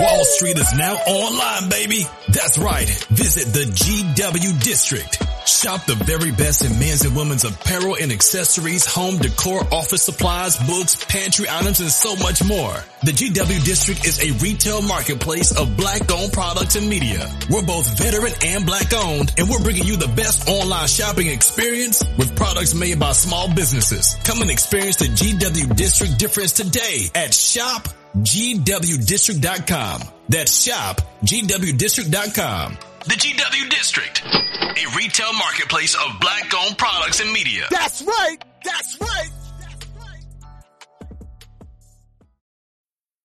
Wall Street is now online, baby. That's right. Visit the GW District. Shop the very best in men's and women's apparel and accessories, home decor, office supplies, books, pantry items, and so much more. The GW District is a retail marketplace of black owned products and media. We're both veteran and black owned, and we're bringing you the best online shopping experience with products made by small businesses. Come and experience the GW District difference today at shopgwdistrict.com. That's shop shopgwdistrict.com. The GW District, a retail marketplace of black owned products and media. That's right. That's right.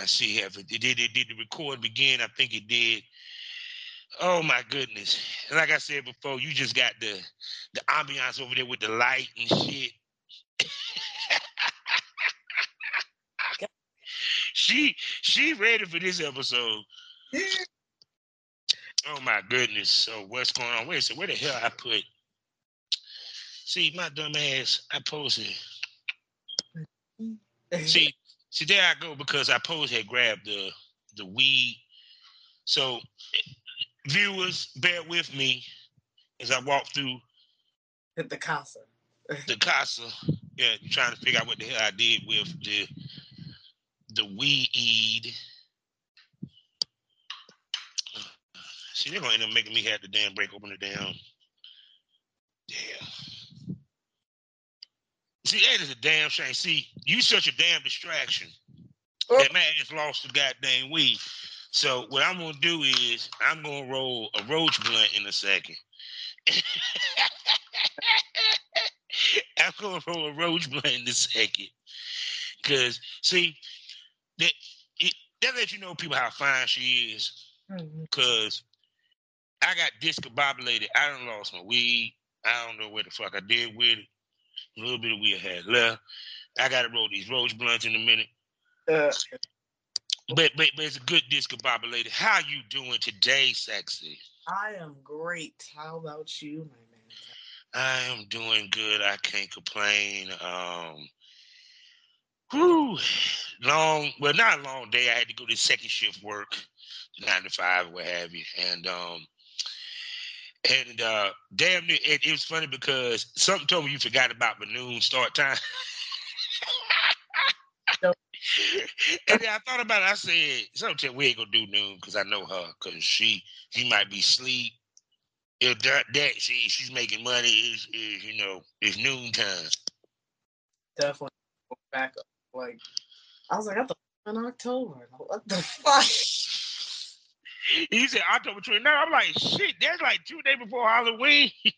Trying to see if it did, did, did the record begin. I think it did. Oh my goodness! And like I said before, you just got the the ambiance over there with the light and shit. she she ready for this episode. Oh my goodness! So what's going on? Wait a second. Where the hell I put? See, my dumb ass. I posted. See, see, there I go because I pose had grabbed the the weed. So, viewers, bear with me as I walk through At the casa. the casa. Yeah, trying to figure out what the hell I did with the the weed. See, they're gonna end up making me have the damn break open the damn. Yeah. See, that is a damn shame. See, you such a damn distraction. Oh. That man has lost the goddamn weed. So what I'm gonna do is I'm gonna roll a roach blunt in a second. I'm gonna roll a roach blunt in a second. Cause see, that it that lets you know people how fine she is. Mm-hmm. Cause I got discombobulated. I done lost my weed. I don't know what the fuck I did with it. A little bit of weed I had left. I gotta roll these roach blunts in a minute. Uh, But but, but it's a good discombobulated. How you doing today, sexy? I am great. How about you, my man? I am doing good. I can't complain. Um, whew, long, well, not a long day. I had to go to second shift work, nine to five, what have you, and um, and uh, damn, near, it, it was funny because something told me you forgot about the noon start time. Nope. and then I thought about it. I said, "Something we ain't gonna do noon because I know her because she she might be asleep. If that, that she she's making money is is you know it's noon time. Definitely back up. Like, I was like, I thought in October. What the fuck? He said October 29. I'm like, shit, that's like two days before Halloween.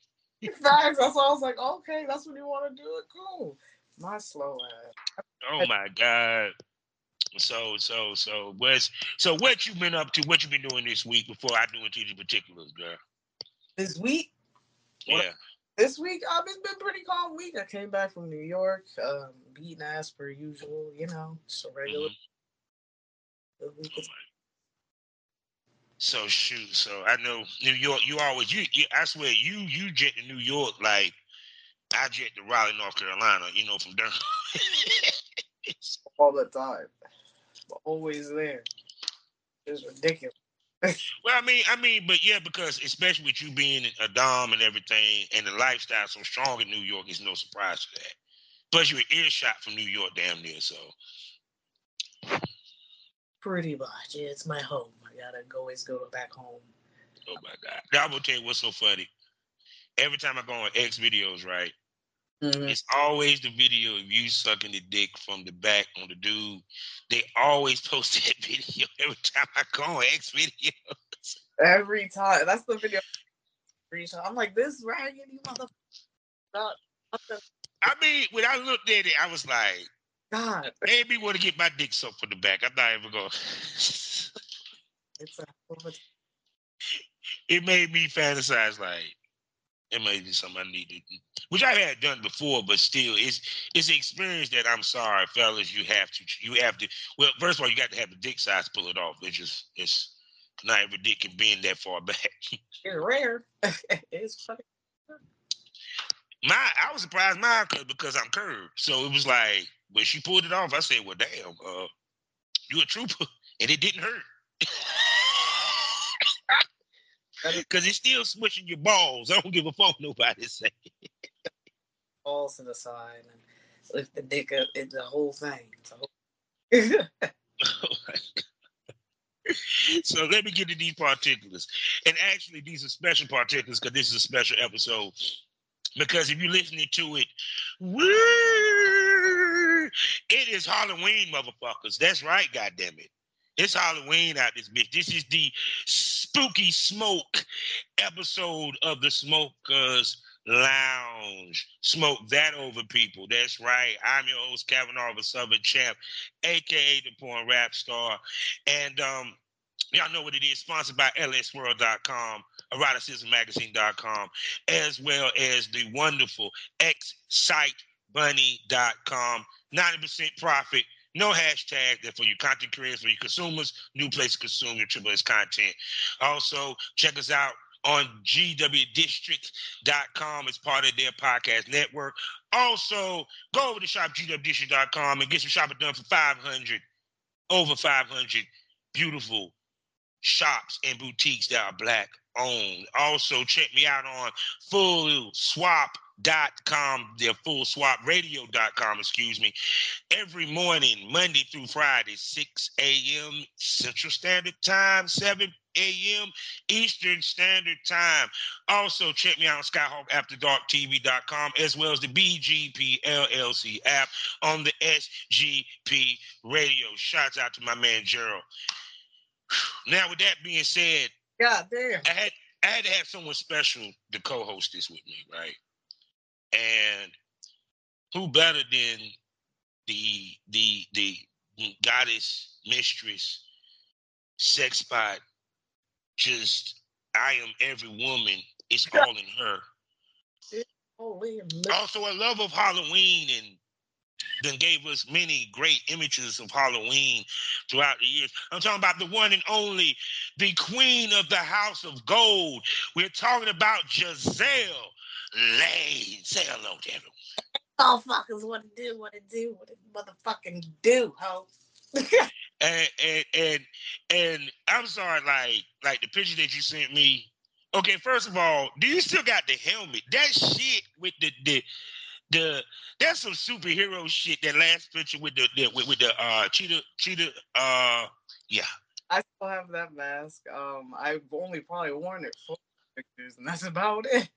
Facts. That's why I was like, okay, that's when you want to do it. Cool. My slow ass. Oh my god. So so so what's so what you been up to? What you been doing this week before I do into the particulars, girl? This week, Yeah. This week, um, it's been pretty calm week. I came back from New York, um, beating ass per usual. You know, just a regular. Mm-hmm. So shoot, so I know New York. You always you, you. I swear you you jet to New York like I jet to Raleigh, North Carolina. You know from Durham. All the time, always there. It's ridiculous. well, I mean, I mean, but yeah, because especially with you being a dom and everything, and the lifestyle so strong in New York, is no surprise to that. Plus, you're earshot from New York, damn near. So, pretty much, it's my home. I gotta go, always go back home. Oh my god! Now I'm gonna tell you what's so funny. Every time I go on X videos, right? Mm-hmm. It's always the video of you sucking the dick from the back on the dude. They always post that video every time I go on X videos. Every time. That's the video. I'm like, this raggedy motherfucker. I mean, when I looked at it, I was like, God. Made me want to get my dick sucked from the back. I'm not even going. it's a, it made me fantasize like it may be something I needed, which I had done before, but still, it's it's an experience that I'm sorry, fellas, you have to you have to. Well, first of all, you got to have the dick size pull it off. It's just it's not every dick can bend that far back. it's rare. it's funny. My I was surprised mine because I'm curved, so it was like when she pulled it off, I said, "Well, damn, uh, you a trooper," and it didn't hurt. Because it's still smushing your balls. I don't give a fuck nobody say. balls to the side and lift the dick up. It's the whole thing. so let me get to these particulars. And actually, these are special particulars because this is a special episode. Because if you're listening to it, woo, it is Halloween, motherfuckers. That's right, goddamn it. It's Halloween out this bitch. This is the spooky smoke episode of the Smokers Lounge. Smoke that over people. That's right. I'm your host, Kavanaugh, the Southern Champ, aka the porn rap star. And um, y'all know what it is, sponsored by lsworld.com, eroticismmagazine.com, as well as the wonderful excitebunny.com. 90% profit no hashtag that for your content creators, for your consumers, new place to consume your Triple S content. Also, check us out on gwdistrict.com as part of their podcast network. Also, go over to shopgwdistrict.com and get some shopping done for 500, over 500 beautiful shops and boutiques that are black owned. Also, check me out on Full Swap dot com their full swap radio dot com, excuse me every morning monday through friday 6 a.m central standard time 7 a.m eastern standard time. Also check me out on skyhawkafterdarktv.com as well as the bgp llc app on the sgp radio. Shouts out to my man gerald. Now with that being said god damn. I had I had to have someone special to co-host this with me, right? And who better than the the the goddess, mistress, sex spot? Just I am every woman. It's all in her. Also, a love of Halloween and then gave us many great images of Halloween throughout the years. I'm talking about the one and only, the queen of the house of gold. We're talking about Giselle Lane. Say hello to everyone. All fuckers what to do, what to do, what to motherfucking do, ho. and, and and and I'm sorry, like like the picture that you sent me. Okay, first of all, do you still got the helmet? That shit with the the the that's some superhero shit. That last picture with the, the with, with the uh cheetah cheetah uh yeah. I still have that mask. Um, I've only probably worn it for pictures, and that's about it.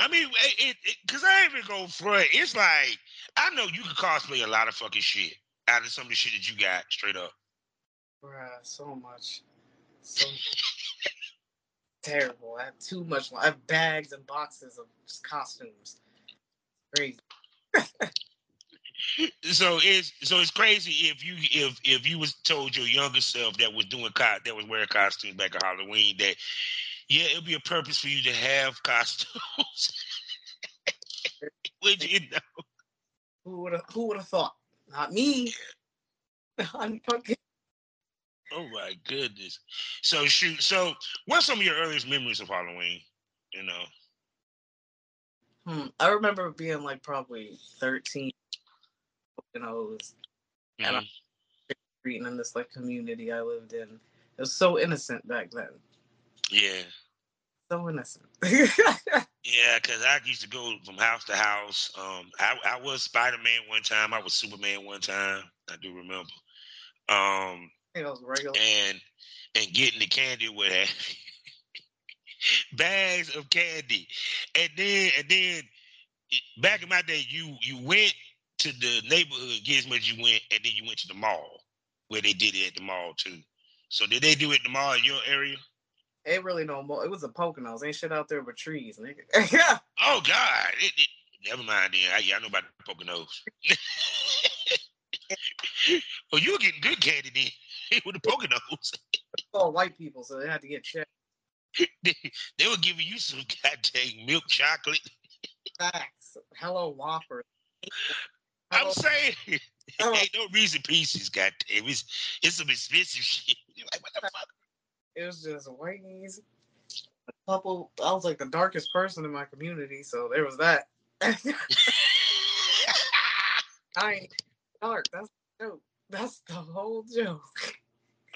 I mean, it, because I ain't even go front. It's like I know you can cosplay a lot of fucking shit out of some of the shit that you got straight up. Bruh, so much, so terrible. I have too much. I have bags and boxes of costumes. Crazy. so it's so it's crazy if you if if you was told your younger self that was doing co- that was wearing costumes back at Halloween that yeah, it'll be a purpose for you to have costumes. Would you know? Who would have who would have thought? Not me. I'm fucking Oh my goodness. So shoot. So what's some of your earliest memories of Halloween? You know. Hmm. I remember being like probably 13. You know, was and I'm Mhm. in this like community I lived in. It was so innocent back then. Yeah. So innocent. Yeah, because I used to go from house to house. Um, I, I was Spider Man one time. I was Superman one time. I do remember. Um, it was regular. and and getting the candy with that bags of candy, and then and then back in my day, you you went to the neighborhood, get as much as you went, and then you went to the mall where they did it at the mall too. So did they do it at the mall in your area? It really no more. It was a Poconos. Ain't shit out there but trees, nigga. yeah. Oh God! It, it, never mind. Then I, yeah, I know about the Poconos. oh, you were getting good candy then with the Poconos. all white people, so they had to get checked. they, they were giving you some goddamn milk chocolate. Facts. Hello Whopper. I'm saying, hello. ain't no reason Pieces. Goddamn, it's it's some expensive shit. You're like, what the fuck? It was just whiteies. A couple. I was like the darkest person in my community, so there was that. I ain't dark. That's the joke. That's the whole joke.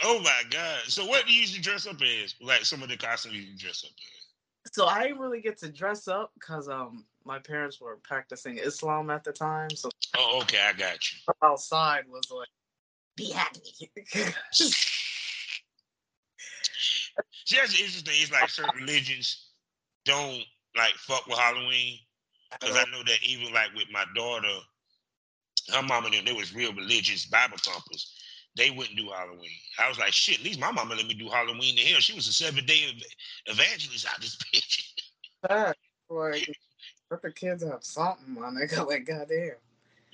oh my god! So what do you usually dress up as? Like some of the costumes you dress up as? So I didn't really get to dress up because um my parents were practicing Islam at the time, so Oh, okay, I got you. outside was like, be happy. See, that's interesting. It's like certain religions don't like fuck with Halloween. Because I know that even like with my daughter, her mama and them, they was real religious Bible thumpers. They wouldn't do Halloween. I was like, shit, at least my mama let me do Halloween in hell. She was a seven day evangelist out this bitch. Facts. like, let the kids have something, my nigga. Like, goddamn.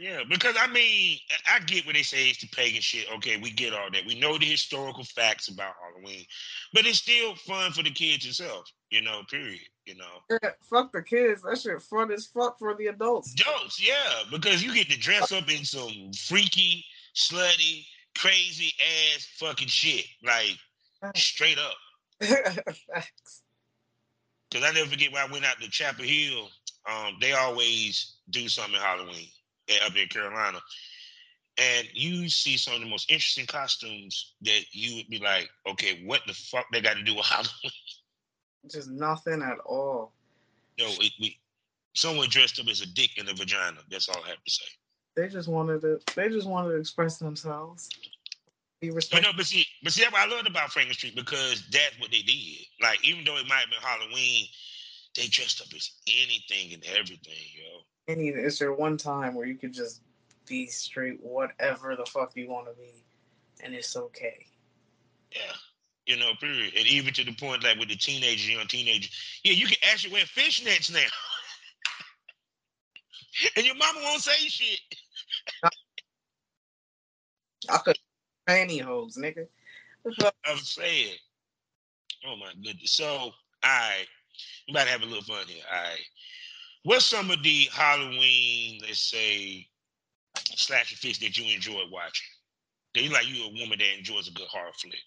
Yeah, because I mean, I get what they say it's the pagan shit. Okay, we get all that. We know the historical facts about Halloween, but it's still fun for the kids itself. You know, period. You know, Yeah, fuck the kids. That shit fun as fuck for the adults. adults, yeah, because you get to dress up in some freaky, slutty, crazy ass fucking shit, like straight up. Facts. Because I never forget when I went out to Chapel Hill. Um, they always do something Halloween up in Carolina, and you see some of the most interesting costumes that you would be like, okay, what the fuck they got to do with Halloween? Just nothing at all. No, we someone dressed up as a dick in a vagina. That's all I have to say. They just wanted to. They just wanted to express themselves. Be But respectful. no, but see, but see, that's what I loved about Franklin Street because that's what they did. Like, even though it might have been Halloween, they dressed up as anything and everything, yo. Any, it's your one time where you could just be straight, whatever the fuck you want to be, and it's okay. Yeah. You know, period. And even to the point like with the teenagers, young teenagers, yeah, you can actually wear fishnets now. and your mama won't say shit. I could pantyhose, nigga. I'm saying. Oh my goodness. So, all right. About to have a little fun here. All right. What's some of the Halloween, let's say, slasher flicks that you enjoy watching? That you like you a woman that enjoys a good horror flick.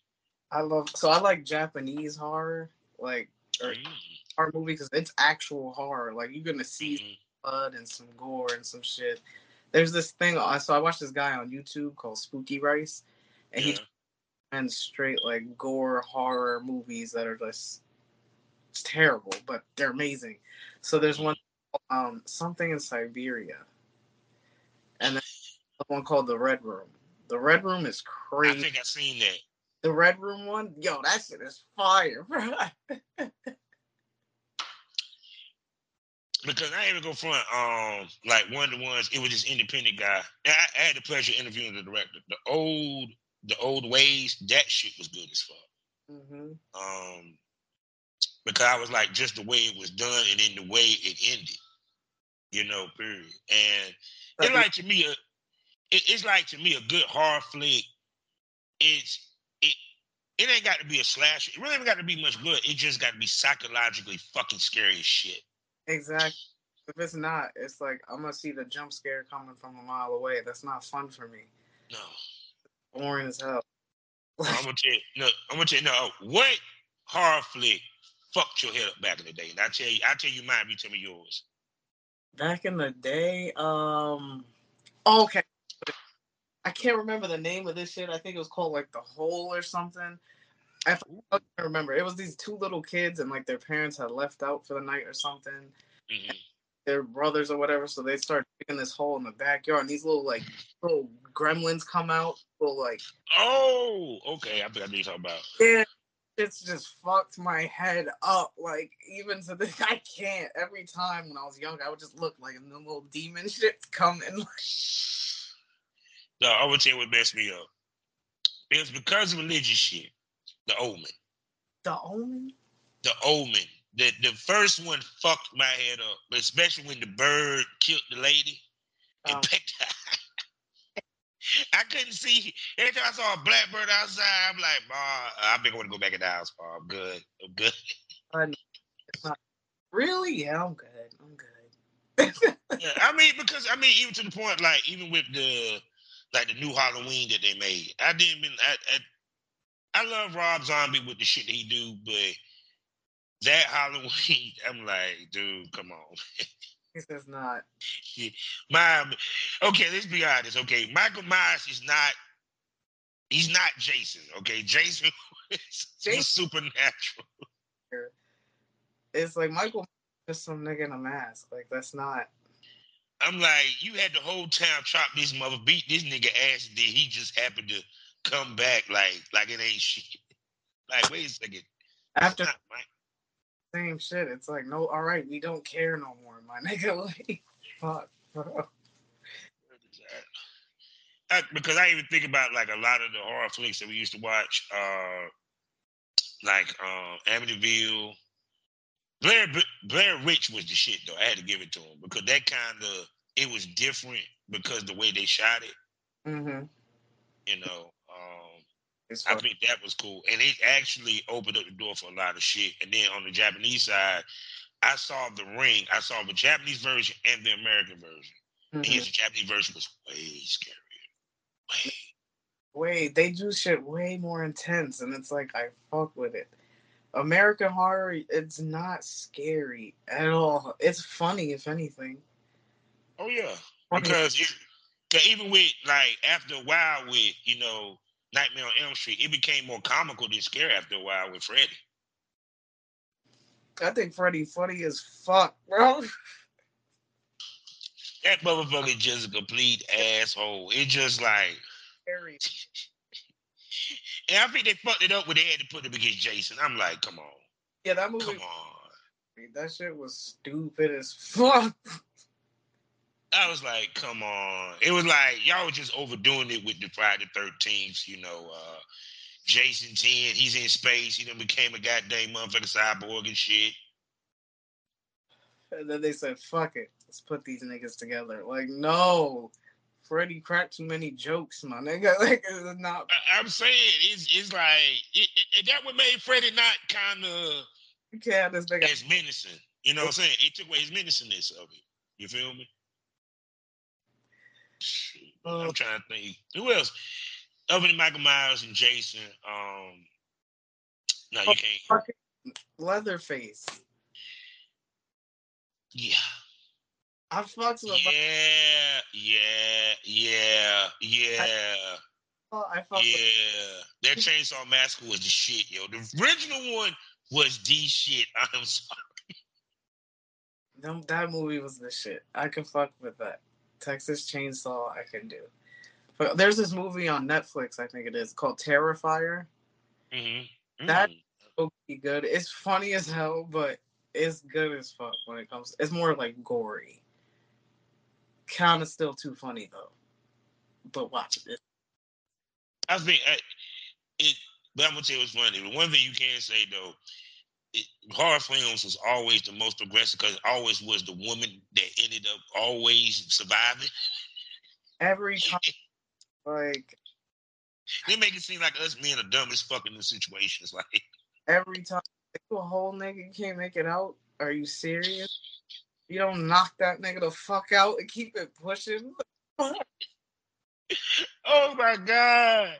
I love. So I like Japanese horror, like or Mhm, horror movie because it's actual horror. Like you're gonna see mhm. blood and some gore and some shit. There's this thing. I So I watched this guy on YouTube called Spooky Rice, and he and straight like gore horror movies that are just it's terrible, but they're amazing. So there's one um something in Siberia. And then one called the Red Room. The Red Room is crazy. I think I've seen that. the Red Room one, yo, that shit is fire, bro. because I even go front. Um, like one of the ones, it was this independent guy. I, I had the pleasure of interviewing the director. The old, the old ways, that shit was good as fuck. hmm Um, because I was like, just the way it was done, and then the way it ended. You know, period. And it's like to me, a, it, it's like to me a good horror flick. It's it. It ain't got to be a slasher. It really ain't got to be much good. It just got to be psychologically fucking scary as shit. Exactly. if it's not, it's like I'm gonna see the jump scare coming from a mile away. That's not fun for me. No. Boring as hell. I'm gonna tell you, no, I'm gonna tell you, no, what horror flick fucked your head up back in the day? And I tell you, I tell you mine. You tell me yours. Back in the day, um, okay, I can't remember the name of this shit. I think it was called like the Hole or something. I fucking remember. It was these two little kids, and like their parents had left out for the night or something. Mm-hmm. Their brothers or whatever, so they start digging this hole in the backyard, and these little like little gremlins come out. Little like Oh, okay. I think I know what you're talking about. yeah, it's just fucked my head up. Like even to this, I can't. Every time when I was young, I would just look like and the little demon shit coming. like, No, I'm gonna tell you what messed me up. It was because of religious shit. The Omen. the omen. The Omen. The the first one fucked my head up, especially when the bird killed the lady and Um, picked her. I couldn't see. Every time I saw a blackbird outside, I'm like, Ma, I think I want to go back in the house, Ma. I'm good. I'm good. Really? Yeah, I'm good. I'm good. Yeah, I mean, because I mean, even to the point, like even with the like the new Halloween that they made, I didn't even. I, I, I love Rob Zombie with the shit that he do, but that Halloween, I'm like, dude, come on. This is not. My okay, let's be honest. Okay, Michael Myers is not. He's not Jason. Okay, Jason was, Jason- was supernatural. It's like Michael just some nigga in a mask. Like that's not. I'm like, you had the whole town chop this mother, beat this nigga ass, did he just happened to come back like like it ain't shit? Like, wait a second. After. Same shit, it's like no. All right, we don't care no more, my nigga. Like fuck, bro. I, because I even think about like a lot of the horror flicks that we used to watch, uh, like um, Amityville. Blair Blair Witch was the shit though. I had to give it to him because that kind of it was different because the way they shot it. Mm-hmm. You know, I think that was cool, and it actually opened up the door for a lot of shit. And then on the Japanese side, I saw the Ring. I saw the Japanese version and the American version. And Mhm. yes, the Japanese version was way scarier. Way. Wait, they do shit way more intense, and it's like I fuck with it. American horror, it's not scary at all. It's funny, if anything. Oh yeah, Funny. because it, even with like after a while with you know Nightmare on Elm Street, it became more comical than scary after a while with Freddy. I think Freddy funny as fuck, bro. That motherfucker just a complete asshole. It just like, Scary. and I think they fucked it up when they had to put him against Jason. I'm like, come on, Yeah, that movie, come on. that shit was stupid as fuck. I was like, come on. It was like y'all were just overdoing it with the Friday Thirteenth. You know, uh, Jason Ten, he's in space. He done became a goddamn motherfucking cyborg and shit. And then they said, "Fuck it, let's put these niggas together." Like, no, Freddy cracked too many jokes, my nigga. Like, it's not. I, I'm saying it's it's like it, it, that what made Freddy not kind of You can't have this nigga. as menacing. You know what I'm saying? It took away his menacingness of it. You feel me? Shit, I'm trying to think. Who else? Other than Michael Myers and Jason, um, no, you can't. Leatherface. Yeah, I fucks with. yeah, yeah, yeah, yeah, I fuck with. yeah. That Chainsaw Massacre was the shit, yo. The original one was the shit. I'm sorry. Them, that movie was the shit. I can fuck with that. Texas Chainsaw, I can do. But there's this movie on Netflix, I think it is, called Terrifier. Mm-hmm. That- Okay, good. It's funny as hell, but it's good as fuck when it comes. It's more like gory. Kind of still too funny though. But watch it. I think I, it. But I'm gonna tell you what's funny. The one thing you can say though, it, horror films was always the most progressive because it always was the woman that ended up always surviving. Every time, like They make it seem like us men are dumb as fuck in the situations. Like, every time, a whole nigga can't make it out. Are you serious? You don't knock that nigga the fuck out and keep it pushing. oh my god,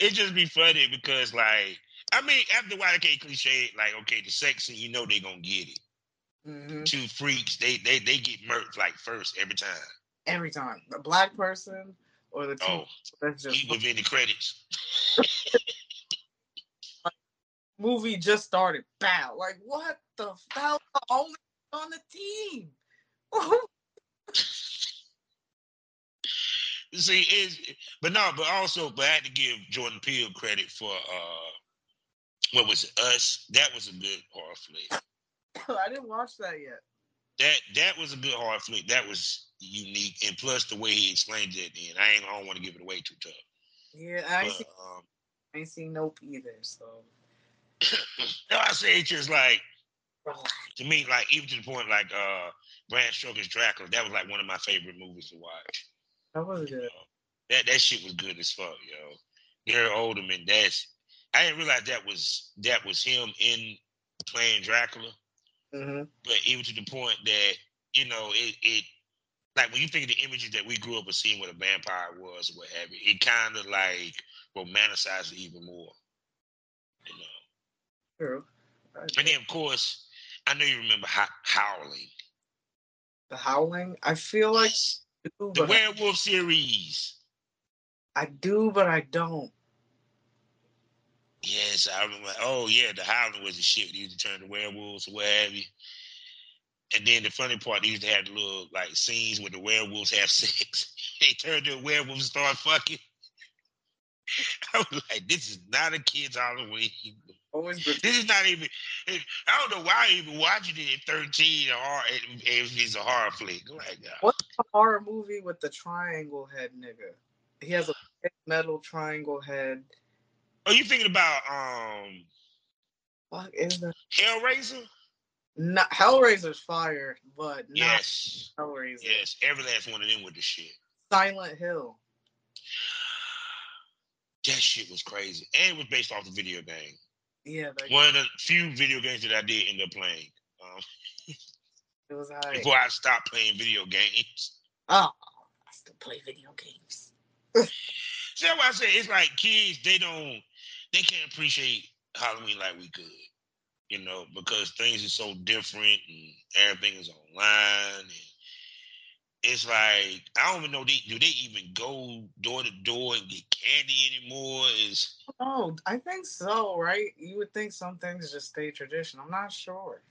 it just be funny because like I mean after okay, cliche like okay, the sex scene, you know they gonna get it. Mm-hmm. Two freaks, they they they get murked like first every time. Every time, the black person or the two. Oh, that's just he was in the credits. movie just started. Bow. Like what the? The only on the team. See, is but no, but also, but I had to give Jordan Peele credit for uh what was it, Us? That was a good horror flick. I didn't watch that yet. That that was a good horror flick. That was unique, and plus the way he explained it. Then I ain't I don't want to give it away too tough. Yeah, I ain't, But, seen, um, I ain't seen Nope either. So no, I say it's just like to me, like even to the point like uh Bram Stoker's Dracula. That was like one of my favorite movies to watch. that was good. That that shit was good as fuck, yo. Gary Oldman. That's I didn't realize that was that was him in playing Dracula. Mm-hmm. But even to the point that you know it it like when you think of the images that we grew up with seeing what a vampire was or what have you, it kind of like romanticized it even more. You know. True. And then of course, I know you remember Ho- Howling. The Howling. I feel like do, The but I, werewolf series. I do, but I don't. Yes, I remember. Oh yeah, the Howling was the shit. They used to turn to werewolves or what have you. And then the funny part, they used to have the little like scenes where the werewolves have sex. they turn to a werewolf and start fucking. I was like, this is not a kid's Halloween. Always been This is not even. I don't know why I even watched it at thirteen or if if it's a horror flick. Like, uh, What's the horror movie with the triangle head nigga? He has a metal triangle head. Are you thinking about um Fuck is that? Hellraiser? Not Hellraiser's fire, but not Yes, Hellraiser. yes. Every last one of them with the shit. Silent Hill. That shit was crazy, and it was based off the video game. Yeah, One of the few video games that I did end up playing um, it was high. before I stopped playing video games. Oh, I still play video games. See, that's why I say it's like kids. They don't. They can't appreciate Halloween like we could. You know, because things are so different and everything is online. And it's like I don't even know. They, do they even go door to door and get candy anymore? Is Oh, I think so, right? You would think some things just stay tradition. I'm not sure.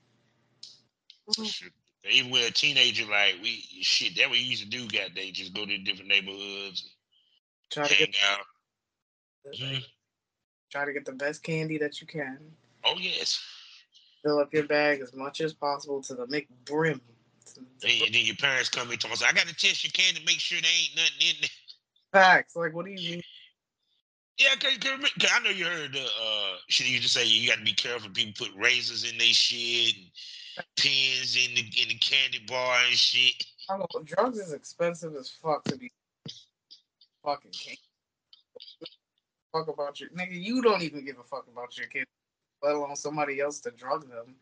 even with a teenager like we shit that we used to do. God, they just go to different neighborhoods, Try to hang get out. Mhm. Try to get the best candy that you can. Oh yes. Fill up your bag as much as possible to the make brim. And then your parents come in and say, I got to test your candy to make sure there ain't nothing in there. Facts. Like, what do you mean? Yeah, cause, 'cause- I know you heard the uh, shit you used to say. You got to be careful. People put razors in their shit, and pins in the in the candy bar and shit. I don't know. Drugs is expensive as fuck to be fucking king. Fuck about your nigga. You don't even give a fuck about your kids, let alone somebody else to drug them.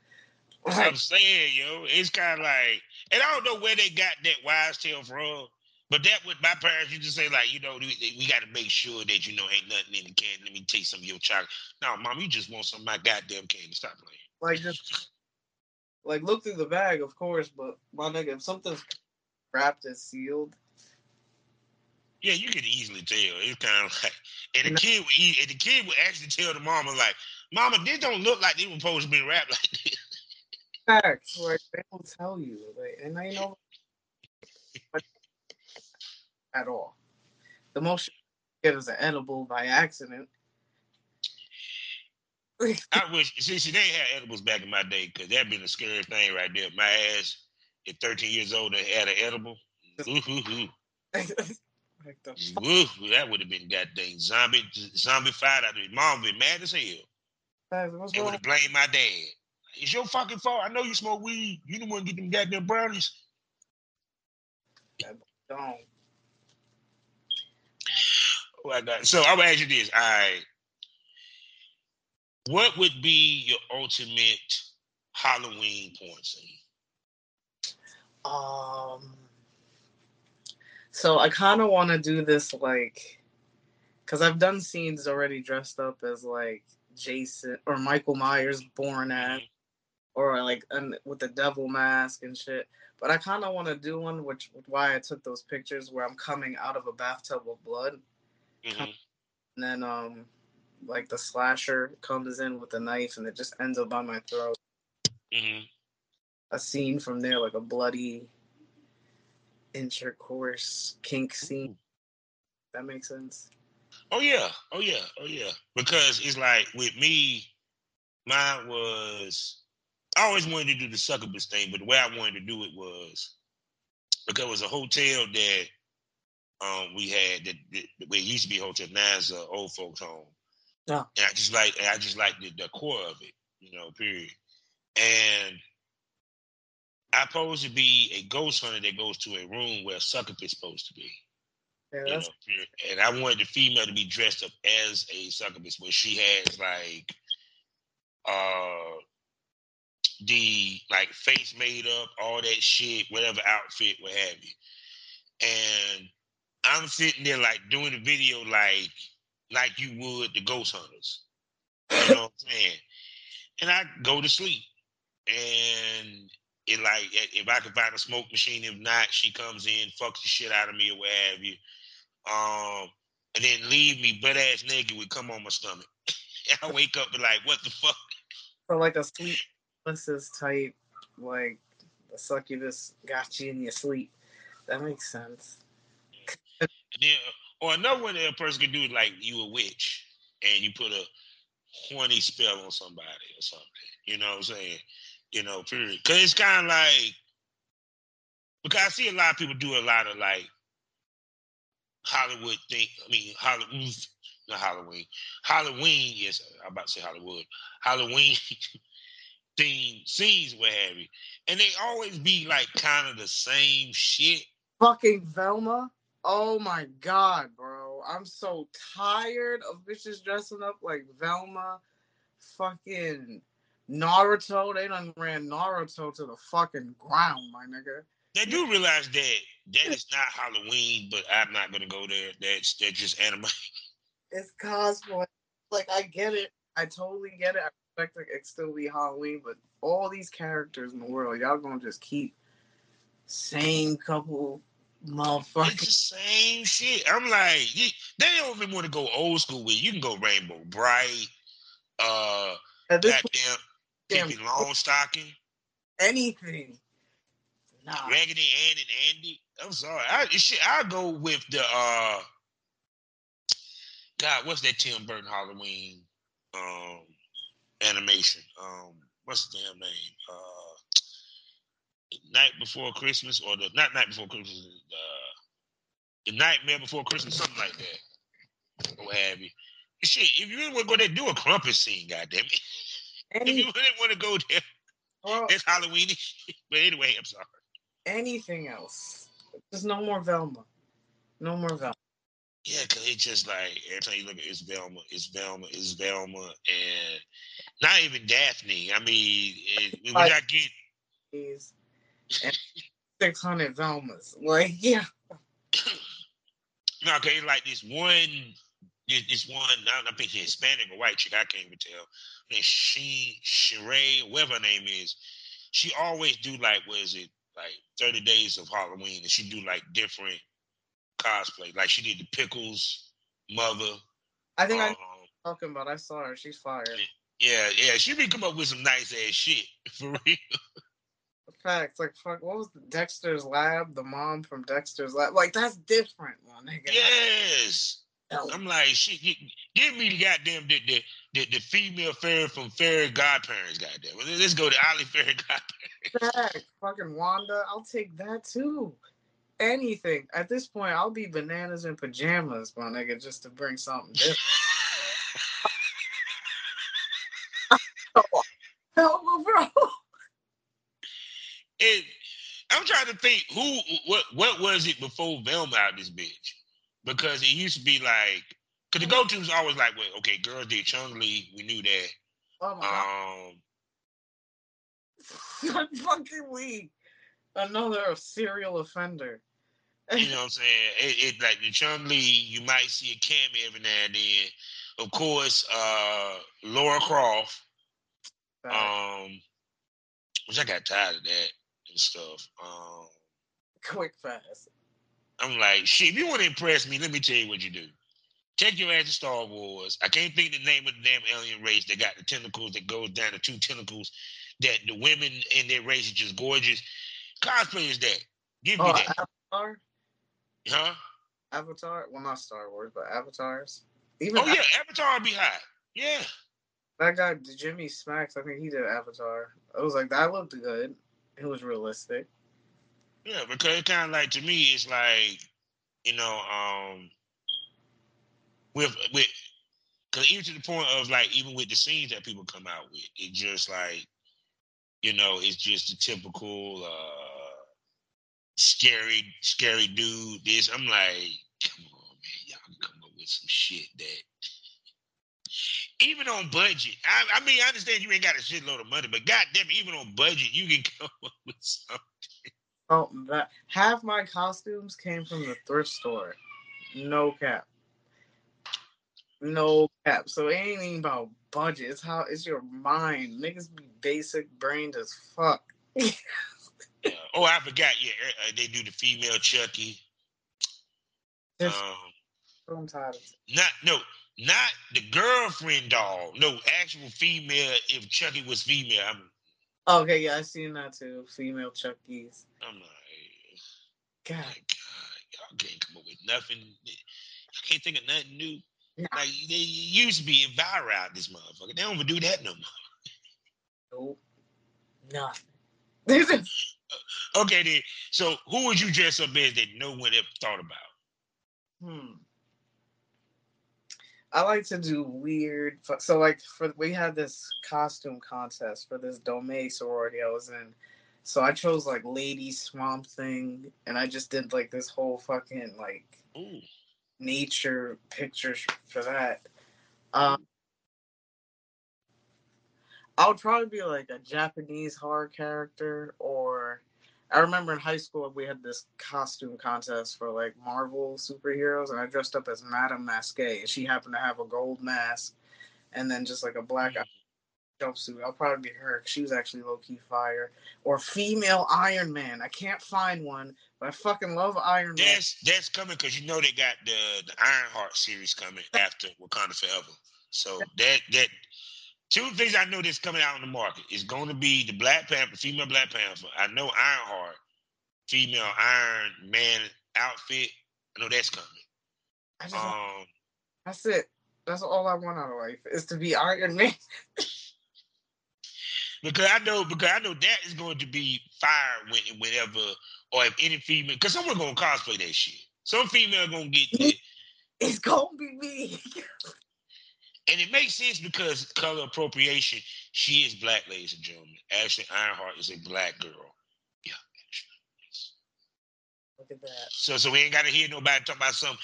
I'm saying, yo, it's kind of like, and I don't know where they got that wise tale from, but that with my parents you just say, like, you know, we, we got to make sure that you know ain't nothing in the can. Let me taste some of your chocolate. No, mom, you just want some of my goddamn candy. Stop playing. like just like look through the bag, of course, but my nigga, if something's wrapped and sealed, Yeah, you could easily tell. It's kind of like, and the kid would eat, and the kid would actually tell the mama like, "Mama, this don't look like they were supposed to be wrapped like this." facts, like they don't tell you, like, and I know at all. The most you get is an edible by accident. I wish. See, see, they ain't had edibles back in my day because that'd been a scary thing right there. My ass at 13 years old, they had an edible. Ooh, ooh, ooh. Like the that would have been goddamn zombie, zombie fight out there. Mom be mad as hell. facts, what's They would have blamed my dad. It's your fucking fault. I know you smoke weed. You the one get them goddamn brownies. Don't. Oh my God. So I'm gonna ask you this. All right. What would be your ultimate Halloween porn scene? Um. So I kind of want to do this like, cause I've done scenes already dressed up as like Jason or Michael Myers, born at, or like with the devil mask and shit. But I kind of want to do one, which why I took those pictures where I'm coming out of a bathtub of blood, Mhm. and then um, like the slasher comes in with a knife and it just ends up on my throat. Mhm. A scene from there, like a bloody intercourse kink scene. That makes sense. Oh yeah, oh yeah, oh yeah. Because it's like with me, mine was I always wanted to do the succubus thing, but the way I wanted to do it was because it was a hotel that um we had that, that where it used to be hotel, now it's an old folks home. Yeah. And I just like I just like the, the core of it, you know, period. And I supposed to be a ghost hunter that goes to a room where a succubus is supposed to be. Yeah, You know, and I wanted the female to be dressed up as a succubus, where she has like uh the like face made up, all that shit, whatever outfit, what have you. And I'm sitting there like doing the video like like you would the ghost hunters. You know what I'm saying? And I go to sleep. And it like if I can find a smoke machine, if not, she comes in, fucks the shit out of me or what have you. Um, and then leave me butt ass naked would come on my stomach. I wake up and like, what the fuck? so like a sleep paralysis type, like the succubus got you in your sleep. That makes sense. Then, or another one that a person could do is like you a witch and you put a horny spell on somebody or something. You know what I'm saying? You know, period. Cause it's kind of like because I see a lot of people do a lot of like Hollywood thing. I mean, Halloween, not Halloween. Halloween, yes, I'm about to say Hollywood. Halloween themed scenes, what have you. And they always be like kind of the same shit. Fucking Velma. Oh my god, bro. I'm so tired of bitches dressing up like Velma. Fucking Naruto. They done ran Naruto to the fucking ground, my nigga. They do realize that that is not Halloween, but I'm not gonna go there. That's that's just anime. It's cosplay. Like I get it. I totally get it. I expect it to still be Halloween, but all these characters in the world, y'all gonna just keep same couple It's motherfuckers. the same shit. I'm like, you, they don't even want to go old school with. it. You can go Rainbow Brite, uh, At point, goddamn damn, Pippi Longstocking, anything. Nah. Raggedy Ann and Andy. I'm sorry, I shit. I go with the uh, God, what's that Tim Burton Halloween um animation? Um, what's the damn name? Uh, Night Before Christmas, or the not Night Before Christmas, uh, the Nightmare Before Christmas, something like that, what have you. Shit, if you really want to go there, do a Krampus scene, goddamn it. If you wouldn't want to go there, well, it's Halloween. but anyway, I'm sorry. anything else. There's no more Velma. No more Velma. Yeah, cause it's just like every time you look at it's Velma, it's Velma, it's Velma, and not even Daphne. I mean, it, when I get Please. 600 Velmas. Like, yeah. no, okay, like this one, this, one. I don't think she's Hispanic or white chick. I can't even tell. And she, Sheree, whatever her name is, she always do like what is it, like thirty days of Halloween, and she do like different cosplay. Like she did the pickles mother. I think I um, you're talking about. I saw her. She's fire. Yeah, yeah, she be come up with some nice ass shit for real. Facts. Like, fuck, what was the Dexter's Lab? The mom from Dexter's Lab? Like, that's different, my nigga. Yes. Oh. I'm like shit. Give, me the goddamn the the, the, the female fairy from fairy godparents. Goddamn, Well, let's go to Ollie fairy godparents. Facts. Fucking Wanda. I'll take that too. Anything. At this point, I'll be bananas in pajamas, my nigga, just to bring something different. Velma, bro. And I'm trying to think who what what was it before Velma out this bitch? Because it used to be like, cause the go to was always like, well, okay, girls did Chun Li, we knew that. Oh my god. Um, I'm fucking weak. Another serial offender. You know what I'm saying? It, it like the Chun Li, you might see a cameo every now and then. Of course, uh Laura Croft. Um which I got tired of that and stuff. Um quick fast. I'm like, shit, if you want to impress me, let me tell you what you do. Take your ass to Star Wars. I can't think the name of the damn alien race that got the tentacles that goes down to two tentacles. That the women in their race are just gorgeous. Cosplay is that. Give me Oh, that. Avatar? Huh? Avatar? Well, not Star Wars, but Avatars. Even Oh yeah, Avatar would be hot. Yeah. that guy, Jimmy Smacks, I think he did Avatar. I was like, that looked good. It was realistic. Yeah, because it kind of like to me, it's like you know, um, with with because even to the point of like even with the scenes that people come out with, it just like you know, it's just a typical uh scary, scary dude. This I'm like, come on, man, y'all can come up with some shit that. Even on budget, I, I mean, I understand you ain't got a shitload of money, but goddamn, even on budget, you can come up with something. Oh, that half my costumes came from the thrift store. No cap. No cap. So it ain't even about budget. It's how it's your mind. Niggas be basic brained as fuck. Yeah. Oh, I forgot. Yeah, uh, they do the female Chucky. Um, I'm tired not no, not the girlfriend doll. No, actual female. If Chucky was female, I'm Okay, yeah, I seen that too. Female Chuckies. I'm like, God, God, y'all can't come up with nothing. I can't think of nothing new. Nah. Like they used to be viral out this motherfucker. They don't even do that no more. nope. Nothing. Okay, then. So who would you dress up as that no one ever thought about? Hmm. I like to do weird. So like for we had this costume contest for this Domay sorority I was in. So I chose like Lady Swamp Thing, and I just did like this whole fucking like Ooh, nature picture sh- for that. Um, I would probably be like a Japanese horror character, or I remember in high school we had this costume contest for like Marvel superheroes, and I dressed up as Madame Masque, and she happened to have a gold mask, and then just like a black mm. jumpsuit. I'll probably be her. 'cause She was actually low key fire. Or female Iron Man. I can't find one, but I fucking love Iron Man. that's that's coming because you know they got the the Ironheart series coming after Wakanda Forever. So that that two things I know that's coming out in the market is going to be the Black Panther, female Black Panther. I know Ironheart, female Iron Man outfit. I know that's coming. I just Um, that's it. That's all I want out of life is to be Iron Man. because I know because I know that is going to be fire when whenever or if any female because someone gonna cosplay that shit. Some female gonna get it. It's gonna be me. And it makes sense because color appropriation, she is black, ladies and gentlemen. Ashley Ironheart is a black girl. Yeah. Ashley. Look at that. So so we ain't gotta hear nobody talk about something.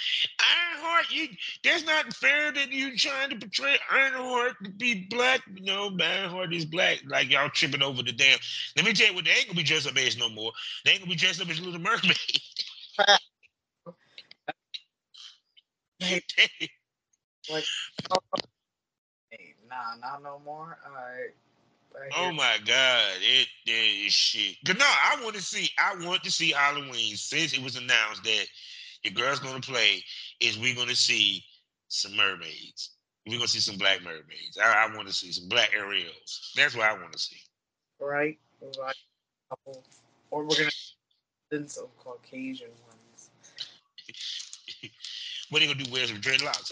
Ironheart, you that's not fair that you trying to portray Ironheart to be black. No, Ironheart is black. Like y'all tripping over the damn. Let me tell you what they ain't gonna be dressed up as no more. They ain't gonna be dressed up as Little Mermaid. Hey, nah, not no more. All right. Oh my God, it, shit. Cause no, I want to see. I want to see Halloween since it was announced that your girl's gonna play. Is we gonna see some mermaids? We're gonna see some black mermaids. I, I want to see some black Ariels. That's what I want to see. right? Right. Or we're gonna then some Caucasian ones. What are you gonna do? Wear some dreadlocks?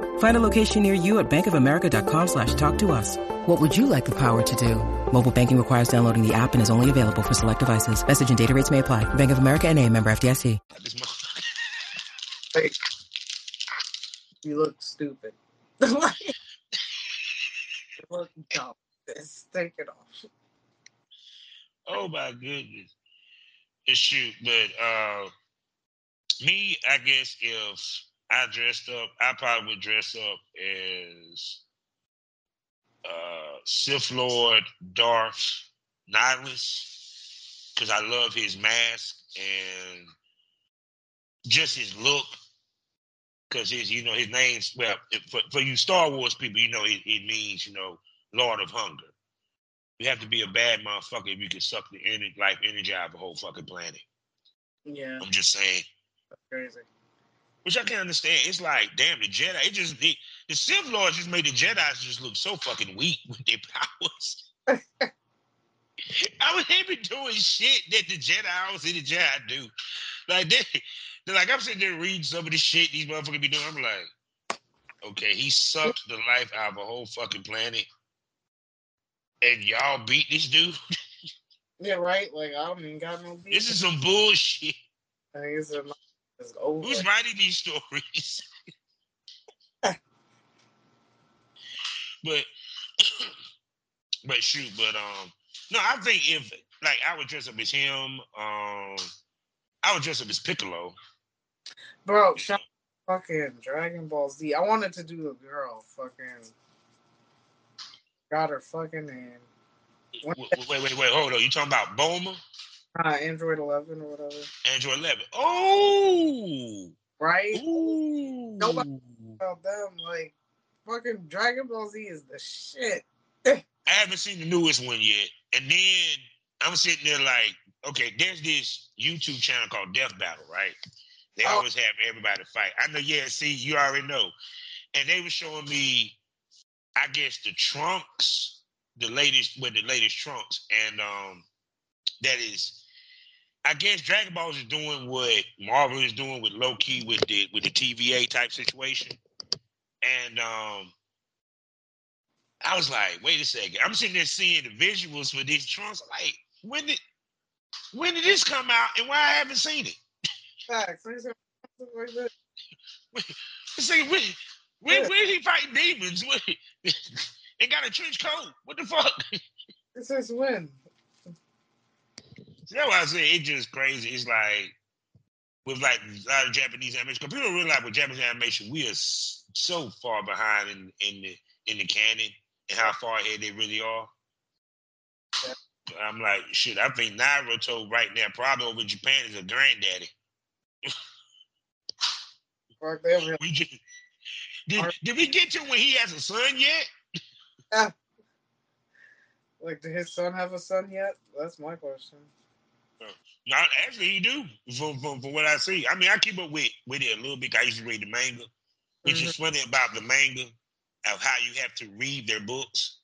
Find a location near you at bankofamerica.com slash talk to us. What would you like the power to do? Mobile banking requires downloading the app and is only available for select devices. Message and data rates may apply. Bank of America and a member FDIC. This motherfucker. Like, you look stupid. Like, you look dumb. this. Take it off. Oh my goodness. It's shoot, but uh me, I guess if I dressed up, I probably would dress up as uh Sith Lord Darth Nihilus because I love his mask and just his look. Because his, you know, his name's well for, for you Star Wars people, you know, it, it means you know Lord of Hunger. You have to be a bad motherfucker if you can suck the energy, life energy out of a whole fucking planet. Yeah, I'm just saying. that's crazy. Which I can understand. It's like, damn, the Jedi. It just the, the Sith Lords just made the Jedi's just look so fucking weak with their powers. I was they been doing shit that the Jedi was in the Jedi do. Like they, they're like I'm sitting there reading some of the shit these motherfuckers be doing. I'm like, okay, he sucked the life out of a whole fucking planet, and y'all beat this dude. Yeah, right. Like I don't even got no. Beef. this is some bullshit. I think it's, a, it's over. Who's writing these stories? but but shoot, but um no, I think if like I would dress up as him, um I would dress up as Piccolo. Bro, fucking Dragon Ball Z. I wanted to do a girl. Fucking got her fucking name. Wait, wait, wait, wait, hold on. You talking about Bulma? Uh, Android 11 or whatever. Android 11. Oh! Right? Ooh. Nobody- About them, like fucking Dragon Ball Z is the shit. I haven't seen the newest one yet. And then I'm sitting there like, okay, there's this YouTube channel called Death Battle, right? They Oh. always have everybody fight. I know, yeah, see, you already know. And they were showing me, I guess, the trunks, the latest with the latest trunks. And um that is I guess Dragon Ball is doing what Marvel is doing with Loki with the with the TVA type situation. And um I was like, wait a second. I'm sitting there seeing the visuals for these trunks. Like, when did when did this come out and why I haven't seen it? Facts. Like that. It's like, when, when, when he fighting demons? When, and got a trench coat. What the fuck? This is when. That's why I say it's just crazy. It's like with like a lot of Japanese animation. Because people don't realize with Japanese animation, we are so far behind in, in the in the canon and how far ahead they really are. Yeah. I'm like, shit, I think Naruto right now, probably over Japan is a granddaddy. Fuck, they over here. We just, did, did we get to when he has a son yet? Like, did his son have a son yet? That's my question. No, actually, he do. From, from, from what I see, I mean, I keep up with with it a little bit. 'cause I used to read the manga, which is funny about the manga of how you have to read their books.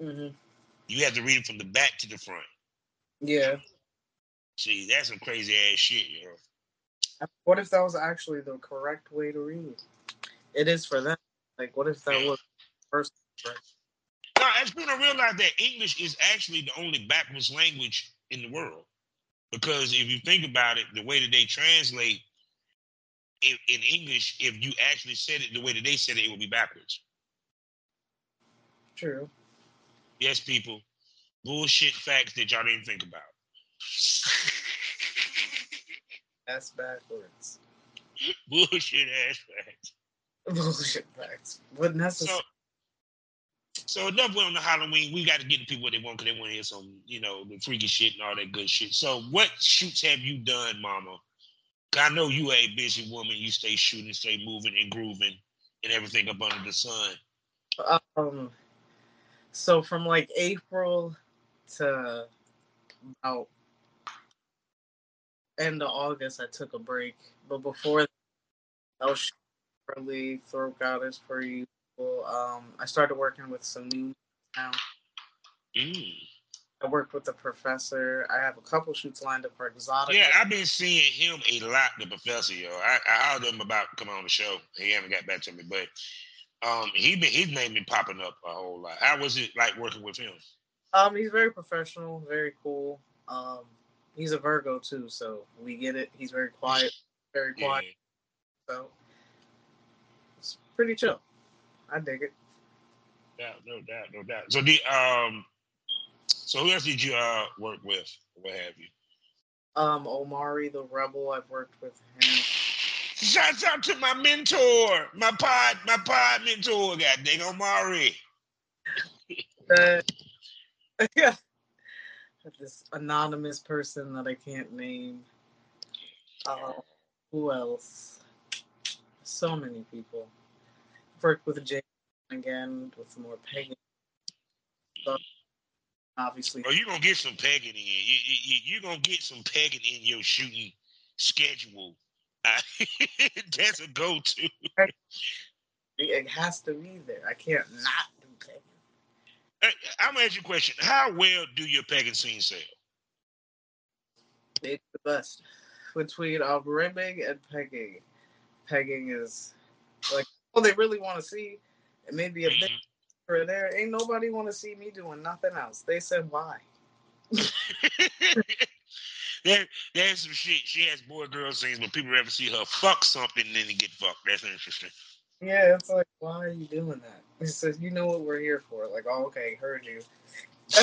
Mm-hmm. You have to read it from the back to the front. Yeah. See, that's some crazy ass shit, yo. What if that was actually the correct way to read? It is for them. Like, what if that Yeah. was first? Right? No, as people don't realize that English is actually the only backwards language in the world. Because if you think about it, the way that they translate in, in English, if you actually said it the way that they said it, it would be backwards. True. Yes, people. Bullshit facts that y'all didn't think about. That's backwards. Bullshit ass facts. Bullshit facts. But So, necessary. so enough on the Halloween. We got to get the people what they want because they want to hear some, you know, the freaky shit and all that good shit. So, what shoots have you done, Mama? I know you a busy woman. You stay shooting, stay moving and grooving, and everything up under the sun. Um. So from like April to about end of August, I took a break. But before that, I was shooting early throat goddess for usual. Um, I started working with some new now. Mm. I worked with the professor. I have a couple shoots lined up for exotic. Yeah, I've been seeing him a lot, the professor, yo. I, I heard him about coming on the show. He haven't got back to me, but um, he been his name been popping up a whole lot. How was it like working with him? Um, he's very professional, very cool. Um, he's a Virgo too, so we get it. He's very quiet, very Yeah. quiet. So it's pretty chill. I dig it. doubt, no doubt, no doubt. So the um, so who else did you uh work with? What have you? Um, Omari the Rebel. I've worked with him. Shouts out to my mentor, my pod, my pod mentor, God dang Omari. Uh, yeah. This anonymous person that I can't name. Uh, who else? So many people. Worked with Jay again with some more pegging stuff. Obviously, Oh, you gonna get some pegging in. You you you gonna get some pegging in your shooting schedule. That's a go-to. it has to be there. I can't not do pegging. Hey, I'm gonna ask you a question. How well do your pegging scene sell? It's the best. Between uh, ribbing and pegging, pegging is like, they really want to see, and maybe if they Mhm. were there, ain't nobody want to see me doing nothing else. They said why. there, there's some shit. She has boy girl scenes, but people ever see her fuck something and then they get fucked. That's interesting. Yeah, it's like, why are you doing that? He says, you know what we're here for. Like, oh, okay, heard you.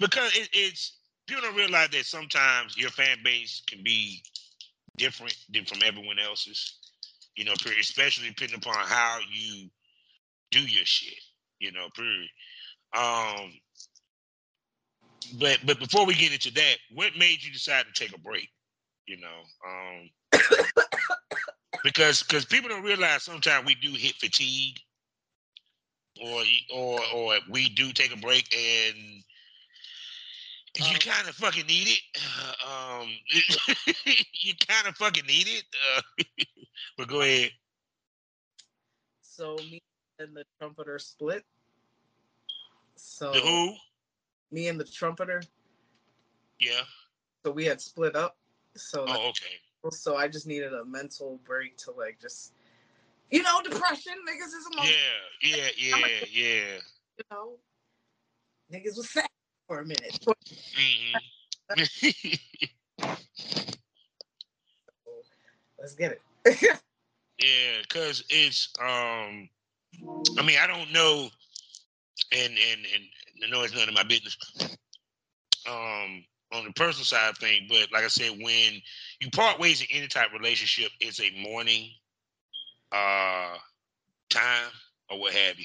because it, it's people don't realize that sometimes your fan base can be different than from everyone else's. You know, period, especially depending upon how you do your shit. You know, period. Um, but but before we get into that, what made you decide to take a break? You know, um, because because people don't realize sometimes we do hit fatigue, or or or we do take a break and you Um, kind of fucking need it. Um, you kind of fucking need it. Uh, but go ahead. So me and the trumpeter split. So The who? me and the trumpeter, Yeah. so we had split up. So Oh, okay. so I just needed a mental break to like just, you know, depression. Niggas is Yeah, yeah, yeah, yeah. You know, niggas was sad for a minute. hmm Let's get it. yeah, because it's um, I mean, I don't know, and and and I know it's none of my business. Um, on the personal side of things, but like I said, when you part ways in any type of relationship, it's a mourning uh time or what have you.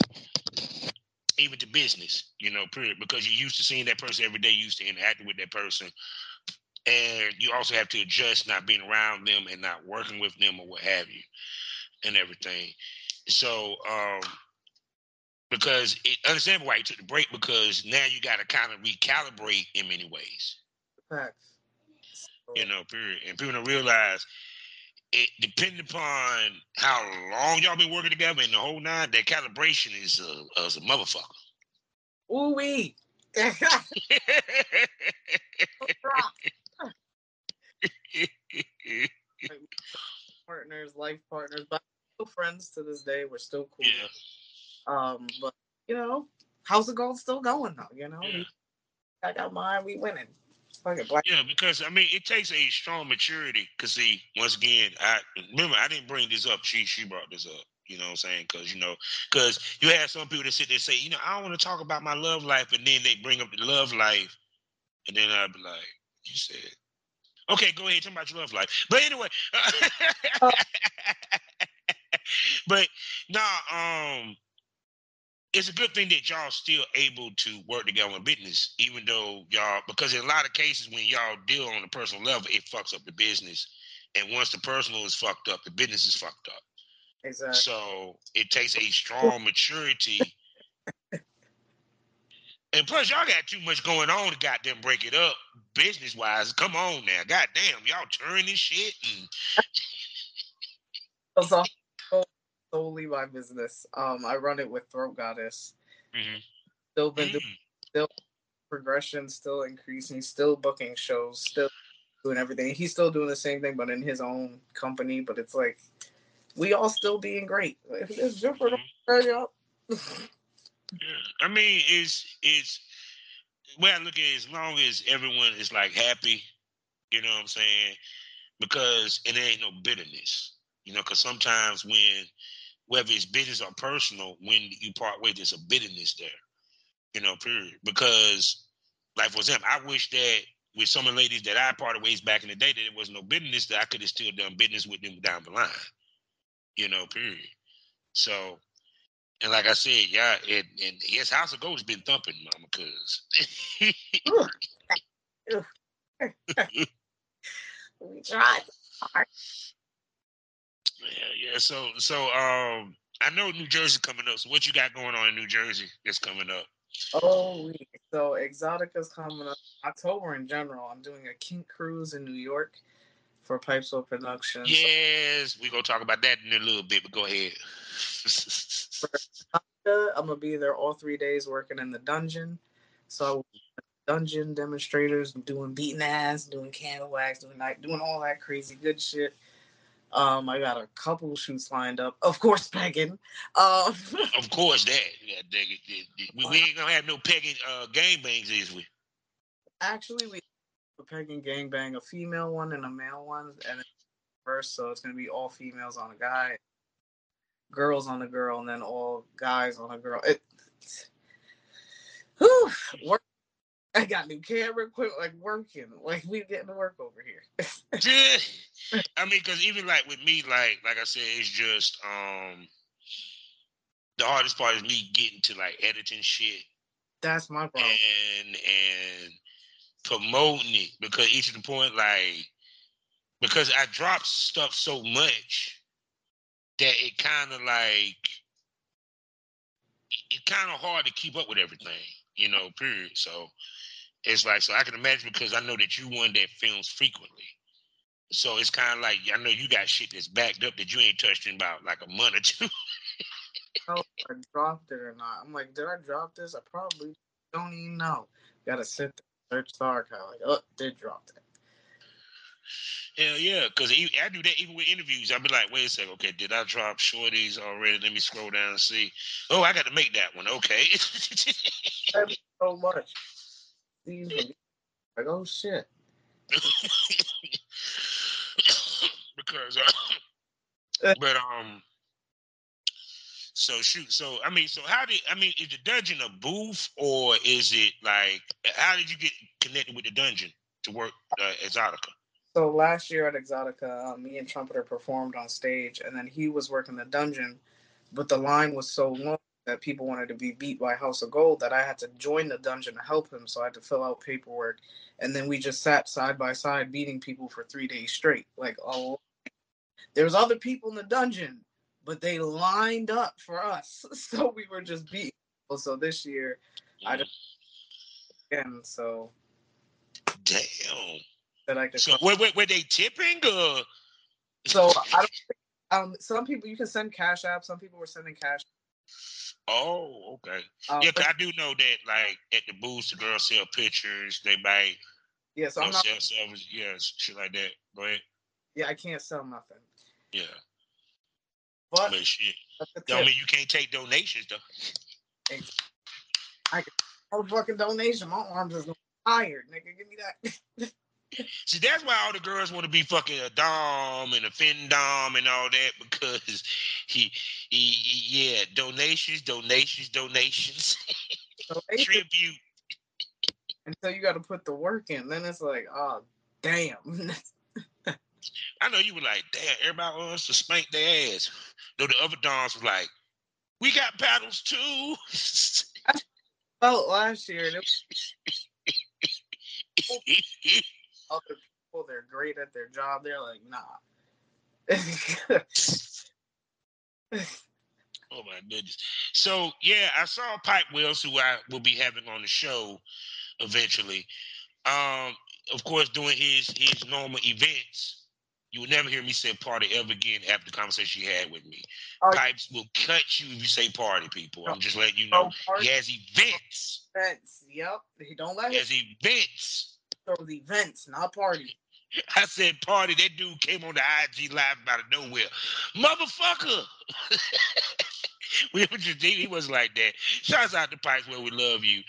Even to business, you know, period, because you're used to seeing that person every day, used to interacting with that person. And you also have to adjust not being around them and not working with them or what have you and everything. So um because it understand why you took the break because now you gotta kind of recalibrate in many ways Facts. You know, period. And people don't realize it depending upon how long y'all been working together and the whole nine, that calibration is a, is a motherfucker. Ooh wee. partners, life partners, but still friends to this day. We're still cool. yeah. Um, but you know, House of Gold's still going though. You know, Yeah. I got mine. We winning. Black. Yeah, because I mean, it takes a strong maturity. Cause see, once again, I remember I didn't bring this up. She she brought this up. You know what I'm saying? Because you know, because you have some people that sit there and say, you know, I don't want to talk about my love life, and then they bring up the love life, and then I'll be like, you said, okay, go ahead, talk about your love life. But anyway, but nah, um, it's a good thing that y'all still able to work together in business, even though y'all because in a lot of cases when y'all deal on a personal level, it fucks up the business. And once the personal is fucked up, the business is fucked up. Exactly. So it takes a strong maturity. And plus, y'all got too much going on to goddamn break it up business wise. Come on now, goddamn, y'all turn this shit and It's all solely my business. Um, I run it with Throat Goddess. Mhm. Still been doing Mm. progression, still increasing, still booking shows, still doing everything. He's still doing the same thing, but in his own company. But it's like we all still being great. If it's different. Yeah. I mean, it's it's way I look at it, as long as everyone is like happy, you know what I'm saying? Because it ain't no bitterness, you know. Because sometimes when whether it's business or personal, when you part ways, there's a bitterness there. You know, period. Because, like for example, I wish that with some of the ladies that I parted ways back in the day, that there was no bitterness that I could have still done business with them down the line. You know, period. So, and like I said, yeah, it, and his house of gold has been thumping, mama, cause. we tried hard. Yeah, yeah. So, so um, I know New Jersey coming up. So, what you got going on in New Jersey that's coming up? Oh, so Exotica's coming up October in general. I'm doing a kink cruise in New York for Pipesville Productions. Yes, we're gonna talk about that in a little bit. But go ahead. I'm gonna be there all three days working in the dungeon. So dungeon demonstrators, doing beating ass, doing candle wax, doing like doing all that crazy good shit. Um, I got a couple shoots lined up. Of course, pegging. Um, of course, that. Yeah, we, we ain't gonna have no pegging uh, gang bangs, is we? Actually, we a pegging gang bang, a female one and a male one, and first, so it's gonna be all females on a guy, girls on a girl, and then all guys on a girl. It, whew, work I got new camera equipment, like working, like we getting to work over here. yeah, I mean, because even like with me, like like I said, it's just um the hardest part is me getting to like editing shit. That's my problem. And and promoting it because each of the point, like because I drop stuff so much that it kind of like it's kind of hard to keep up with everything, you know. Period. So it's like so I can imagine because I know that you one that films frequently. So it's kind of like I know you got shit that's backed up that you ain't touched in about like a month or two. oh, I dropped it or not. I'm like, did I drop this? I probably don't even know. Gotta sit there, search the archive. Like, oh, did drop that. Hell yeah, because I do that even with interviews. I'll be like, wait a second, okay, did I drop shorties already? Let me scroll down and see. Oh, I got to make that one. Okay. so much like, oh shit. because, uh, but um, so shoot. So I mean, so how did I mean? Is the dungeon a booth or is it like? How did you get connected with the dungeon to work uh, Exotica? So last year at Exotica, uh, me and Trumpeter performed on stage, and then he was working the dungeon, but the line was so long that people wanted to be beat by House of Gold that I had to join the dungeon to help him. So I had to fill out paperwork. And then we just sat side by side beating people for three days straight. Like, oh, there's other people in the dungeon, but they lined up for us. So we were just beating. So this year, I just, again, so. Damn. That I could so were, they tipping or? So I don't um, some people you can send cash app. Some people were sending cash Oh, okay. Um, yeah, I do know that. Like at the booths, the girls sell pictures. They buy. Yeah, so I'm not, sell service. Yeah, shit like that. Go ahead. Yeah, I can't sell nothing. Yeah. But, but shit. Don't mean you can't take donations though. I can fucking donation. My arms is tired, nigga. Give me that. See, that's why all the girls want to be fucking a dom and a fin dom and all that because he, he, he yeah, donations, donations, donations, tribute. And so you got to put the work in. Then it's like, oh, damn. I know you were like, damn, everybody wants to spank their ass. Though the other doms were like, we got paddles too. I felt last year. Other people, they're great at their job. They're like, nah. oh my goodness. So yeah, I saw Pipe Wells, who I will be having on the show eventually. Um, of course, doing his his normal events. You will never hear me say party ever again after the conversation you had with me. Oh, Pipes will cut you if you say party, people. I'm just letting you know. Oh, he has events. Events. Yep. He don't let he has events those events, not party. I said party. That dude came on the IG live out of nowhere. Motherfucker. we just he was like that. Shouts out to Pikes where we love you.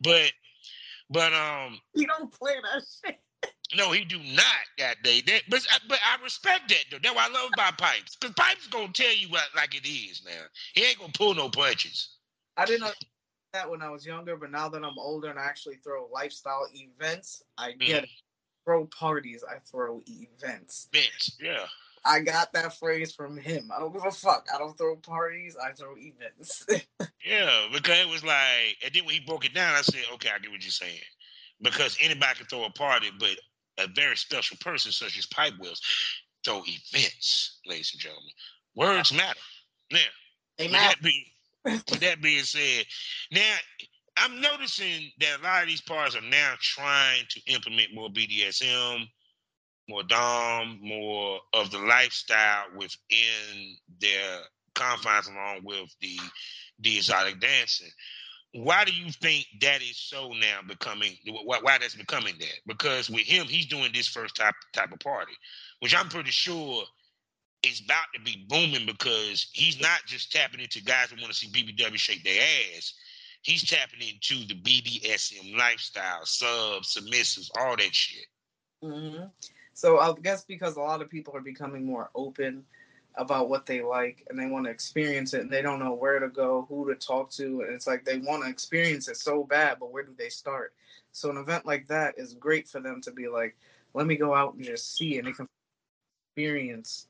But but um You don't play that shit. No, he do not. That day, that, but but I respect that though. That's what I love about Pipes, because Pipes gonna tell you what like it is. Now he ain't gonna pull no punches. I didn't know that when I was younger, but now that I'm older and I actually throw lifestyle events, I get Mhm. it. Throw parties, I throw events. Vince, yeah. I got that phrase from him. I don't give a fuck. I don't throw parties, I throw events. Yeah, because it was like, and then when he broke it down, I said, okay, I get what you're saying. Because anybody can throw a party, but a very special person such as Pipe Wills throw events, ladies and gentlemen. Words matter. Yeah. Hey, with man. that, being, with that being said, now I'm noticing that a lot of these parties are now trying to implement more BDSM, more Dom, more of the lifestyle within their confines, along with the the exotic dancing. Why do you think that is so now becoming? Why, why that's becoming that? Because with him, he's doing this first type type of party, which I'm pretty sure is about to be booming because he's not just tapping into guys who want to see BBW shake their ass. He's tapping into the BDSM lifestyle, subs, submissives, all that shit. hmm So I guess because a lot of people are becoming more open about what they like and they want to experience it and they don't know where to go, who to talk to, and it's like they want to experience it so bad, but where do they start? So an event like that is great for them to be like, let me go out and just see and experience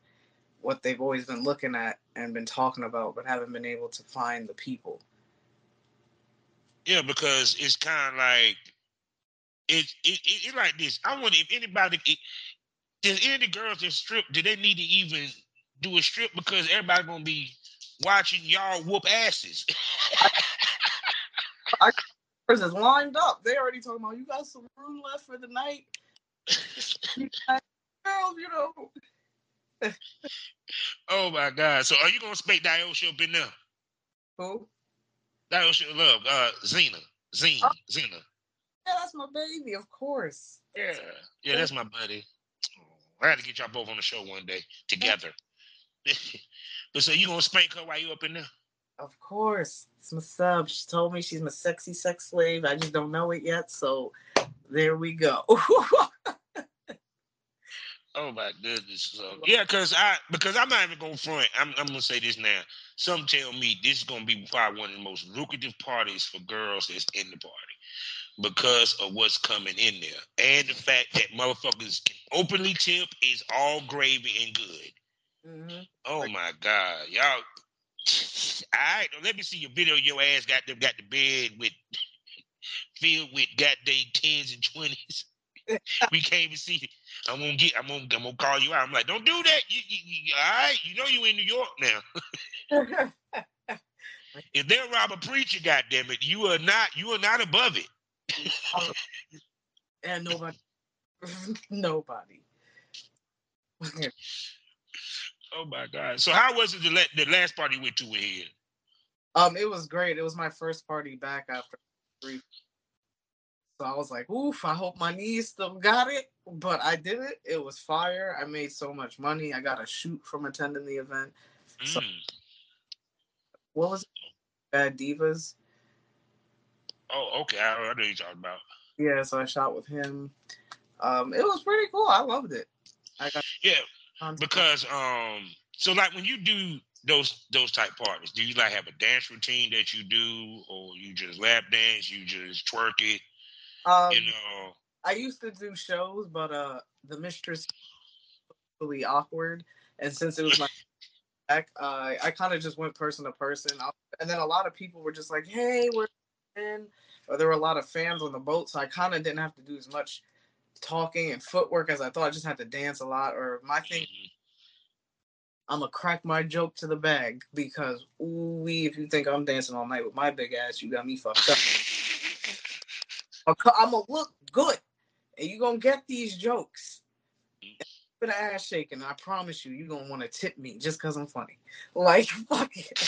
what they've always been looking at and been talking about, but haven't been able to find the people. Yeah, because it's kind of like it, it, it, it's like this. I wonder if anybody, it, does any of the girls that strip, do they need to even do a strip because everybody gonna be watching y'all whoop asses? First, it's lined up. They already talking about you got some room left for the night. Girls, you know. Oh my god! So are you gonna spank Diosha up in there? Who? Diosha love, uh, Xena, Zine, Oh. Xena. Yeah, that's my baby, of course. Yeah, yeah, that's my buddy. I had to get y'all both on the show one day together. but so you gonna spank her while you up in there? Of course. It's my sub. She told me she's my sexy sex slave. I just don't know it yet. So there we go. Oh my goodness! So yeah, because I because I'm not even gonna front. I'm I'm gonna say this now. Some tell me this is gonna be probably one of the most lucrative parties for girls that's in the party because of what's coming in there and the fact that motherfuckers can openly tip is all gravy and good. Mhm. Oh my god, y'all! All right, let me see your video. Your ass got them got the bed with filled with goddamn tens and twenties. we can't even see it. I'm gonna get. I'm gonna. I'm gonna call you out. I'm like, don't do that. You, you, you, all right, you know you in New York now. If they'll rob a preacher, goddamn it, you are not. You are not above it. and nobody. nobody. Oh my god! So how was it the, la- the last party you went to with um, it was great. It was my first party back after three. So I was like, oof, I hope my knees still got it. But I did it. It was fire. I made so much money. I got a shoot from attending the event. So- Mm. What was it? Bad Divas? Oh, okay. I, I know you're talking about. Yeah, so I shot with him. Um, it was pretty cool. I loved it. I got Yeah, because um, so like when you do those those type parties, do you like have a dance routine that you do, or you just lap dance, you just twerk it, um, you know? I used to do shows, but uh, the mistress was really awkward, and since it was my back, uh, I kind of just went person to person, and then a lot of people were just like, "Hey, we're in," or there were a lot of fans on the boat, so I kind of didn't have to do as much talking and footwork as I thought. I just had to dance a lot. Or my thing, Mhm. I'm gonna crack my joke to the bag because ooh, if you think I'm dancing all night with my big ass, you got me fucked up. I'm gonna look good, and you're gonna get these jokes. Bit of ass shaking, I promise you, you're gonna want to tip me just cause I'm funny. Like fuck it.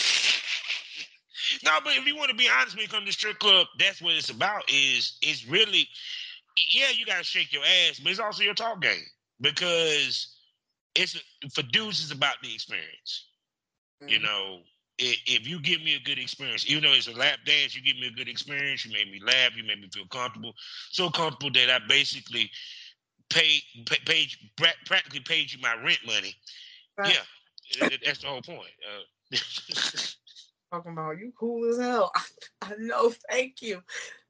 No, but if you want to be honest, when it comes to strip club, that's what it's about. Is it's really, yeah, you gotta shake your ass, but it's also your talk game because it's for dudes. It's about the experience. You mm. know, i- if you give me a good experience, even though it's a lap dance, you give me a good experience. You made me laugh. You made me feel comfortable, so comfortable that I basically paid paid practically paid you my rent money. Right. Yeah, that's the whole point. Uh, Talking about you cool as hell. I know. Thank you,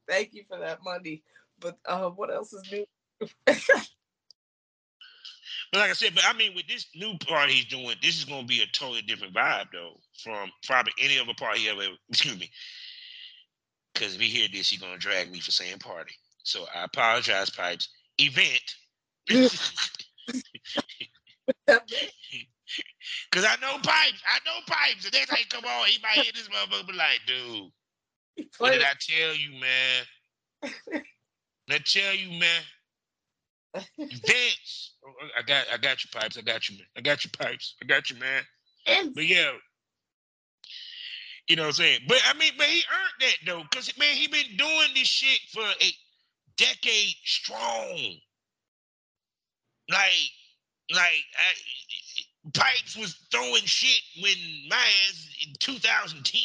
thank you for that money. But uh, what else is new? but like I said, but I mean, with this new part he's doing, this is going to be a totally different vibe, though, from probably any other part he ever. Excuse me, because if he hear this, he's going to drag me for saying party. So I apologize, pipes. Event. Cause I know pipes. I know pipes. And they like, come on, he might hit this motherfucker, be like, dude. What did I tell you, man? I tell you, man. Vince. Oh, oh, I got I got you, pipes. I got you, man. I got you, pipes. I got you, man. But yeah. You know what I'm saying? But I mean, but he earned that though, because man, he been doing this shit for a decade strong. Like, like I, Pipes was throwing shit when my ass in 2010,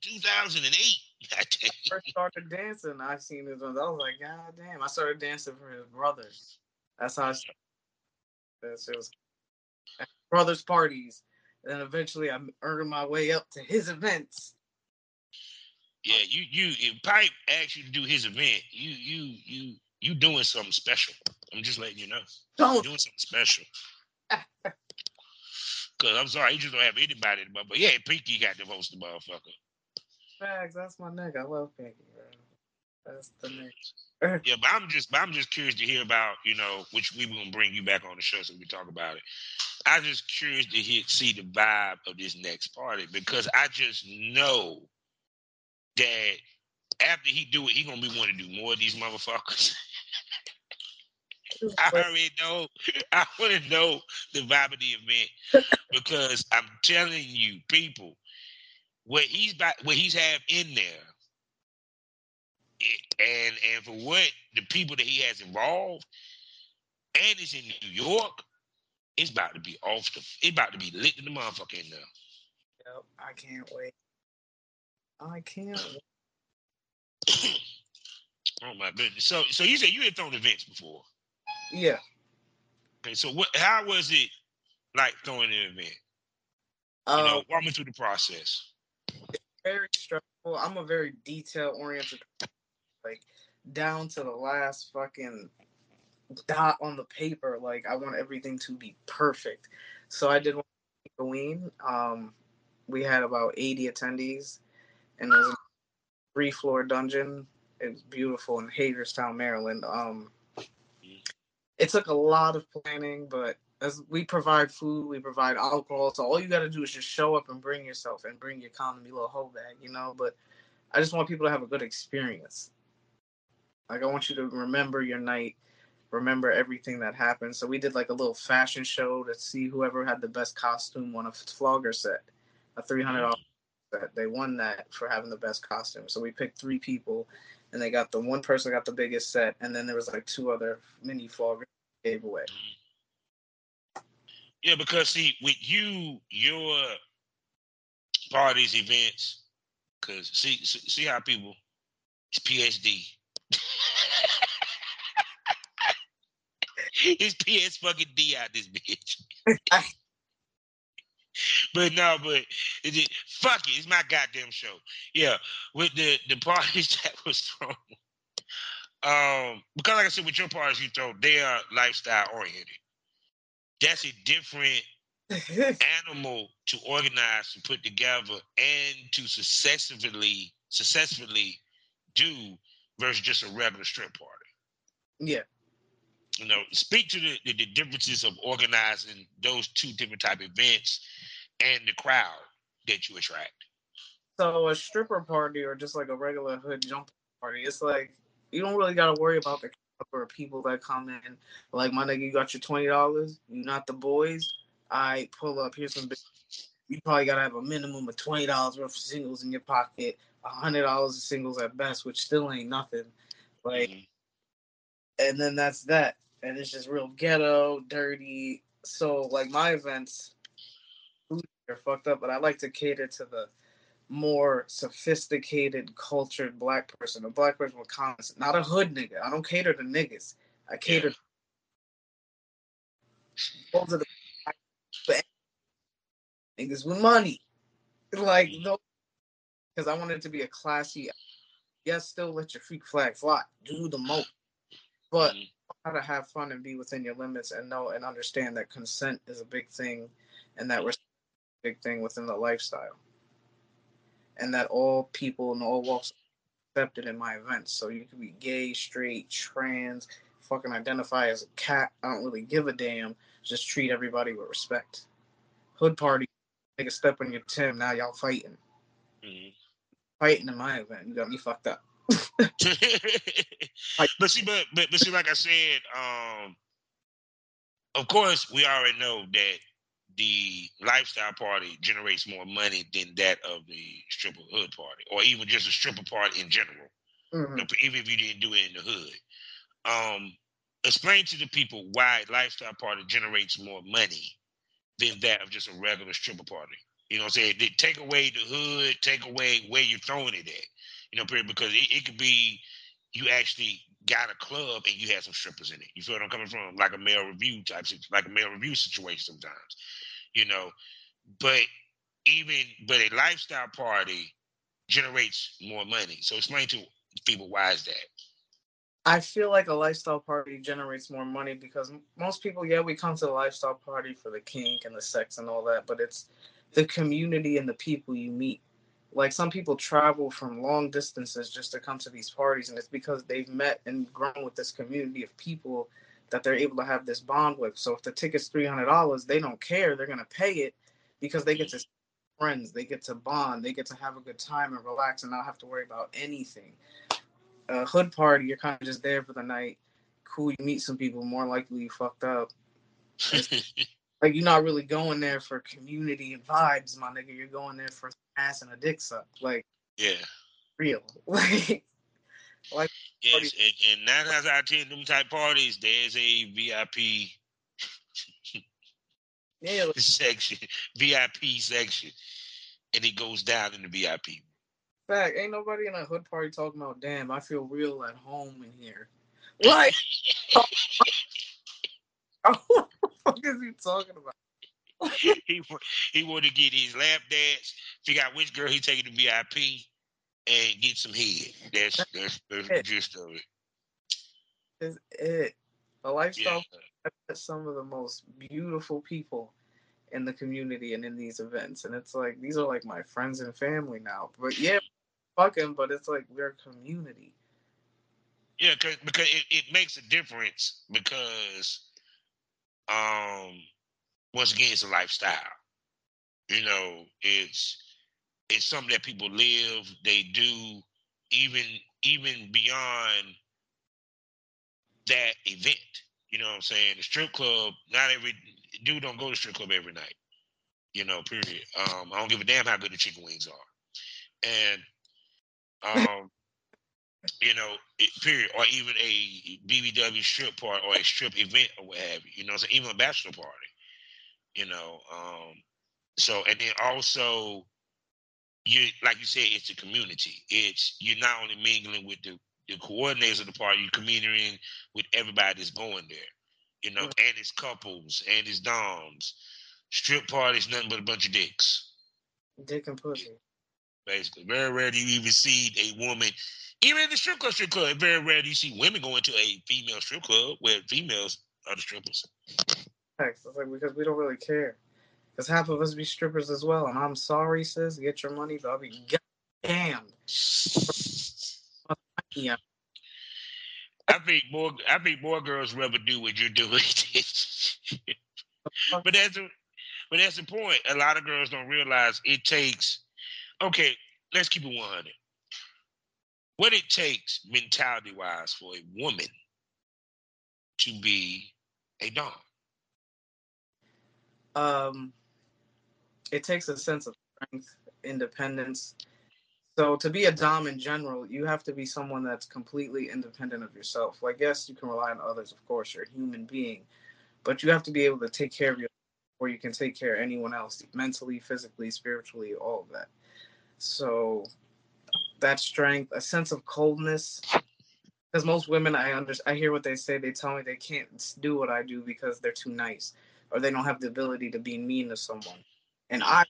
2008. I First started dancing, I seen this one. I was like, God damn! I started dancing for his brothers. That's how I started. It was brothers parties, and then eventually I earned my way up to his events. Yeah, you you if Pipe asked you to do his event, you you you you doing something special. I'm just letting you know. Don't. You're doing something special. Cause I'm sorry, he just don't have anybody. But, but yeah, Pinky got the most the motherfucker. Facts, that's my nigga. I love Pinky, bro. That's the nigga. yeah, but I'm just, but I'm just curious to hear about, you know, which we gonna bring you back on the show so we can talk about it. I'm just curious to hear, see the vibe of this next party because I just know that after he do it, he gonna be wanting to do more of these motherfuckers. I already know. I want to know the vibe of the event because I'm telling you, people, what he's about, what he's have in there, and and for what the people that he has involved, and it's in New York, it's about to be off the. It's about to be lit in the motherfucker in there. Yep, I can't wait. I can't. Wait. oh my goodness! So, so you said you had thrown events before? Yeah. Okay, so what? How was it like throwing an event? Um, you know, um, walk me through the process. very stressful. I'm a very detail oriented, like down to the last fucking dot on the paper. Like I want everything to be perfect. So I did Halloween. Um, we had about 80 attendees, and it was a three floor dungeon. It was beautiful in Hagerstown, Maryland. Um, it took a lot of planning, but as we provide food, we provide alcohol. So all you got to do is just show up and bring yourself and bring your economy little whole bag, you know. But I just want people to have a good experience. Like I want you to remember your night, remember everything that happened. So we did like a little fashion show to see whoever had the best costume won a flogger set, a three hundred dollars set. They won that for having the best costume. So we picked three people and they got the one person got the biggest set, and then there was like two other mini floggers gave away. Mm-hmm. Yeah, because see, with you, your parties, events, because see, see how people, it's PhD. it's PS fucking D out this bitch. but no, but it, fuck it, it's my goddamn show. Yeah, with the the parties that was thrown. Um, because like I said, with your parties you throw, they are lifestyle oriented. That's a different animal to organize and put together and to successfully successfully do versus just a regular strip party. Yeah. You know, speak to the, the, differences of organizing those two different type events and the crowd that you attract. So a stripper party or just like a regular hood jump party, it's like you don't really gotta worry about the number of people that come in. Like my nigga, you got your twenty dollars. You not the boys. I pull up. Here's some. Big, you probably gotta have a minimum of twenty dollars worth of singles in your pocket. A hundred dollars of singles at best, which still ain't nothing. Like, mm-hmm. and then that's that. And it's just real ghetto, dirty. So like my events, are fucked up, but I like to cater to the more sophisticated, cultured black person, a black person with comments, not a hood nigga. I don't cater to niggas. I cater. Those are the niggas with money. Like those because I wanted it to be a classy yes, still let your freak flag fly. Do the most. But mm-hmm. How to have fun and be within your limits and know and understand that consent is a big thing and that respect is a big thing within the lifestyle. And that all people and all walks accepted in my events. So you can be gay, straight, trans, fucking identify as a cat. I don't really give a damn. Just treat everybody with respect. Hood party, take a step on your Tim. Now y'all fighting. Mm-hmm. Fighting in my event. You got me fucked up. But see, but, but but see, like I said, um, of course, we already know that the lifestyle party generates more money than that of the stripper hood party, or even just a stripper party in general. Mm-hmm. Even if you didn't do it in the hood, um, explain to the people why lifestyle party generates more money than that of just a regular stripper party. You know what I'm saying? They take away the hood, take away where you're throwing it at. You know, period, because it, it could be you actually got a club and you had some strippers in it. You feel what I'm coming from? Like a male revue type, like a male revue situation sometimes. You know, but even but a lifestyle party generates more money. So explain to people why is that? I feel like a lifestyle party generates more money because most people, yeah, we come to the lifestyle party for the kink and the sex and all that, but it's the community and the people you meet. Like some people travel from long distances just to come to these parties, and it's because they've met and grown with this community of people that they're able to have this bond with. So if the ticket's three hundred dollars, they don't care; they're gonna pay it because they get to friends, they get to bond, they get to have a good time and relax, and not have to worry about anything. A hood party, you're kind of just there for the night. Cool, you meet some people. More likely, you fucked up. Like you're not really going there for community and vibes, my nigga. You're going there for ass and a dick suck. Like yeah, real. like like yes, and, and nine times out of ten, them type parties, there's a VIP yeah section, VIP section, and it goes down in the VIP. Fact, ain't nobody in a hood party talking about, damn, I feel real at home in here. Like, what the fuck is he talking about? he he want to get his lap dance, figure out which girl he taking to VIP, and get some head. That's that's, that's the gist of it. Is it a lifestyle? Yeah. Some of the most beautiful people in the community and in these events, and it's like these are like my friends and family now. But yeah, fucking, but it's like we're a community. Yeah, cause, because it, it makes a difference because um once again it's a lifestyle. You know, it's it's something that people live, they do even even beyond that event. You know what I'm saying? The strip club, not every dude don't go to strip club every night. You know, period. Um, I don't give a damn how good the chicken wings are. And um you know, it, period, or even a BBW strip party or a strip event or what have you. You know, so even a bachelor party. You know, um, so and then also, you like you said, it's a community. It's you're not only mingling with the the coordinators of the party, you're communing with everybody that's going there. You know, mm-hmm. and it's couples and it's doms. Strip parties, nothing but a bunch of dicks. Dick and pussy. Basically, very rare do you even see a woman even in the strip club, strip club, very rare do you see women going to a female strip club where females are the strippers. It's like because we don't really care. Because half of us be strippers as well. And I'm sorry, sis. Get your money, but I'll be goddamn. yeah. I think more. I think more girls rather do what you're doing. but that's a, but that's the point. A lot of girls don't realize it takes. Okay, let's keep it 100 what it takes mentality wise for a woman to be a dom? Um, it takes a sense of strength, independence. So to be a dom in general, you have to be someone that's completely independent of yourself. Like yes, you can rely on others, of course, you're a human being, but you have to be able to take care of yourself or you can take care of anyone else mentally, physically, spiritually, all of that. So that strength, a sense of coldness, because most women I under I hear what they say. They tell me they can't do what I do because they're too nice or they don't have the ability to be mean to someone. And I